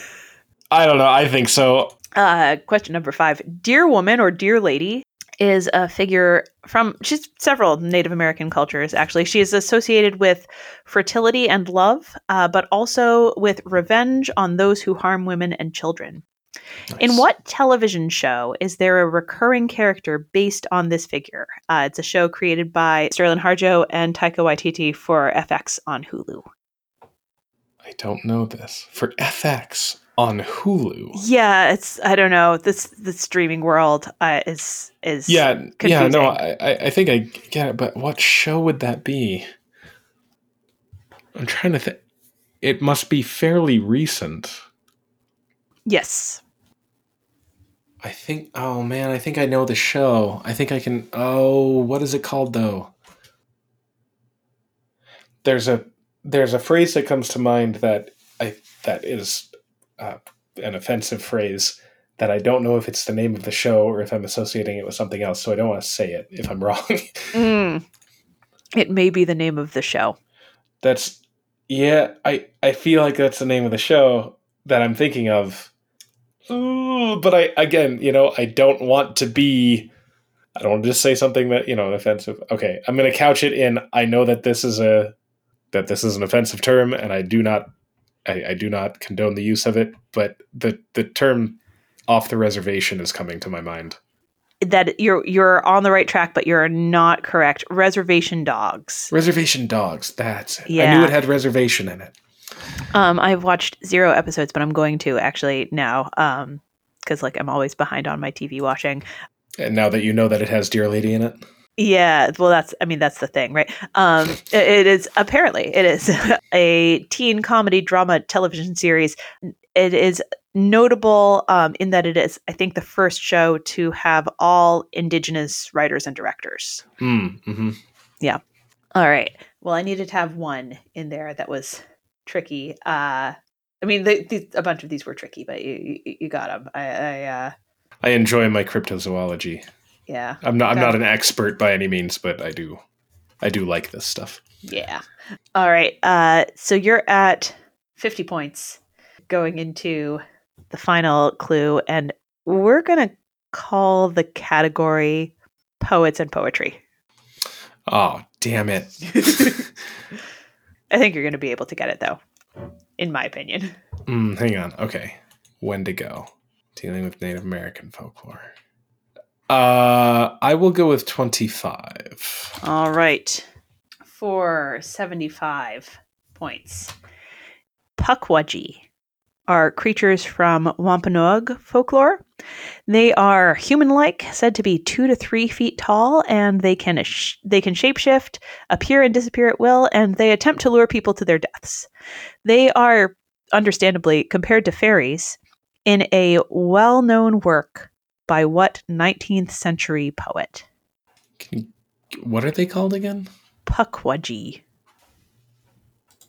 I don't know. I think so. Uh, question number five Deer Woman or Deer Lady is a figure from she's several Native American cultures, actually. She is associated with fertility and love, uh, but also with revenge on those who harm women and children. In what television show is there a recurring character based on this figure? Uh, it's a show created by Sterling Harjo and Taika Waititi for FX on Hulu. I don't know this for FX on Hulu. Yeah, it's I don't know this the streaming world uh, is is Yeah, yeah, no. I I think I get it, but what show would that be? I'm trying to think. It must be fairly recent. yes I think. Oh man, I think I know the show. I think I can. Oh, what is it called though? There's a there's a phrase that comes to mind that I that is uh, an offensive phrase that I don't know if it's the name of the show or if I'm associating it with something else. So I don't want to say it if I'm wrong. Mm. It may be the name of the show. that's yeah. I I feel like that's the name of the show that I'm thinking of. Ooh, but I again, you know, I don't want to be. I don't want to just say something that you know offensive. Okay, I'm going to couch it in. I know that this is a that this is an offensive term, and I do not. I, I do not condone the use of it, but the the term "off the reservation" is coming to my mind. That you're you're on the right track, but you're not correct. Reservation dogs. Reservation dogs. That's it. I knew it had reservation in it. Um, I've watched zero episodes, but I'm going to actually now. Um, because like I'm always behind on my TV watching. And now that you know that it has Deer Lady in it, Yeah, well, that's I mean that's the thing, right? Um, it- is apparently it is a teen comedy drama television series. It is notable um, in that it is, I think, the first show to have all Indigenous writers and directors. mm, hmm All right. Well, I needed to have one in there that was tricky. Uh, I mean, the, the, a bunch of these were tricky, but you you, you got them. I, I uh, I enjoy my cryptozoology. Yeah. I'm not. I'm not an expert by any means, but I do. I do like this stuff. Yeah. All right. Uh, so you're at 50 points going into the final clue, and we're going to call the category poets and poetry. Oh, damn it. I think you're going to be able to get it though, in my opinion. Mm, hang on. Okay. Wendigo. Dealing with Native American folklore. Uh, I will go with 25. All right. For 75 points. Pukwudgie are creatures from Wampanoag folklore. They are human-like, said to be two to three feet tall, and they can they can shapeshift, appear and disappear at will, and they attempt to lure people to their deaths. They are, understandably, compared to fairies in a well-known work by what 19th century poet? You, what are they called again? Pukwudgie.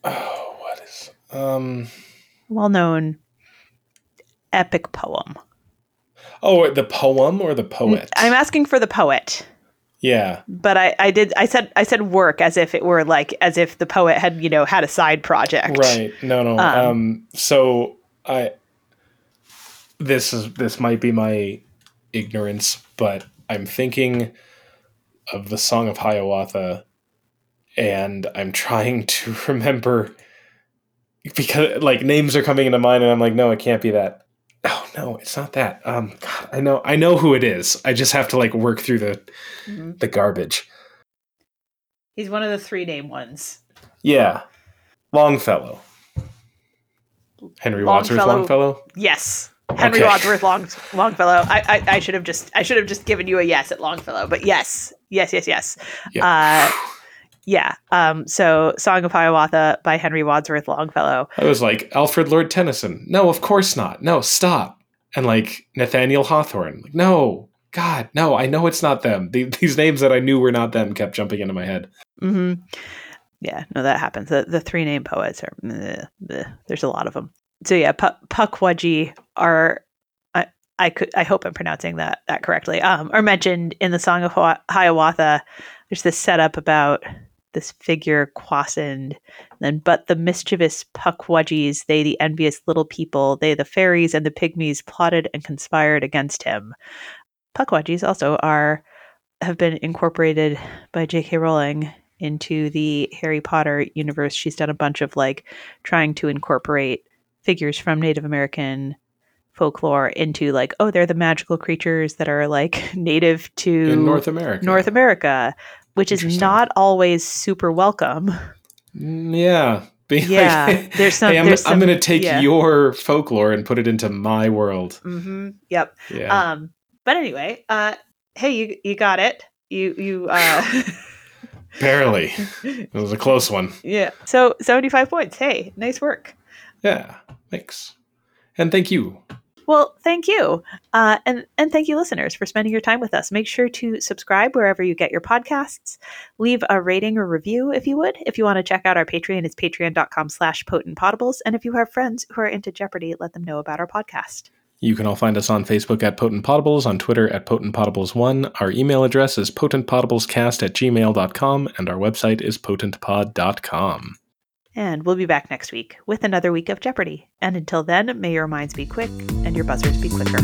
Oh, what is um well known epic poem. Oh, the poem or the poet? I'm asking for the poet. Yeah. But I, I did I said I said work as if it were like as if the poet had, you know, had a side project. Right. No, no. Um, Um, so I this is this might be my ignorance, but I'm thinking of the Song of Hiawatha and I'm trying to remember because like names are coming into mind and I'm like, no, it can't be that. Oh no, it's not that. Um God, I know I know who it is. I just have to like work through the Mhm. the garbage. He's one of the three name ones. Yeah. Longfellow. Henry Wadsworth Longfellow. Longfellow? Yes. Henry Okay. Wadsworth Long Longfellow. I, I I should have just I should have just given you a yes at Longfellow, but yes. Yes, yes, yes. Yeah. Uh yeah. Um so Song of Hiawatha by Henry Wadsworth Longfellow. I was like, Alfred Lord Tennyson. No, of course not. No, stop. And like Nathaniel Hawthorne. Like, no, God, no, I know it's not them. The- These names that I knew were not them kept jumping into my head. hmm Yeah, no, that happens. The, the three name poets are, bleh, bleh. there's a lot of them. So yeah, Pukwudgie are, I, I could, I hope I'm pronouncing that that correctly. Um, are mentioned in the Song of Hi- Hiawatha. There's this setup about this figure Kwasind, then but the mischievous Pukwudgies, they the envious little people, they the fairies and the pygmies plotted and conspired against him. Pukwudgies also are have been incorporated by J.K. Rowling into the Harry Potter universe. She's done a bunch of like trying to incorporate figures from Native American folklore into like, oh, they're the magical creatures that are like native to In North America. North America, which is not always super welcome. Mm, Yeah. Being Yeah, like, there's some- hey, I'm, I'm going to take yeah. your folklore and put it into my world. Mm-hmm. Yep. Yeah. Um, but anyway, uh, hey, you you got it. You you uh, Barely. It was a close one. yeah. So seventy five points. Hey, nice work. Yeah. Thanks. And thank you. Well, thank you, uh, and and thank you, listeners, for spending your time with us. Make sure to subscribe wherever you get your podcasts. Leave a rating or review if you would. If you want to check out our Patreon, it's patreon.com/slash potentpotables. And if you have friends who are into Jeopardy, let them know about our podcast. You can all find us on Facebook at Potent Potables, on Twitter at Potent Potables1. Our email address is potentpotablescast at gmail.com, and our website is potentpod.com. And we'll be back next week with another week of Jeopardy. And until then, may your minds be quick and your buzzers be quicker.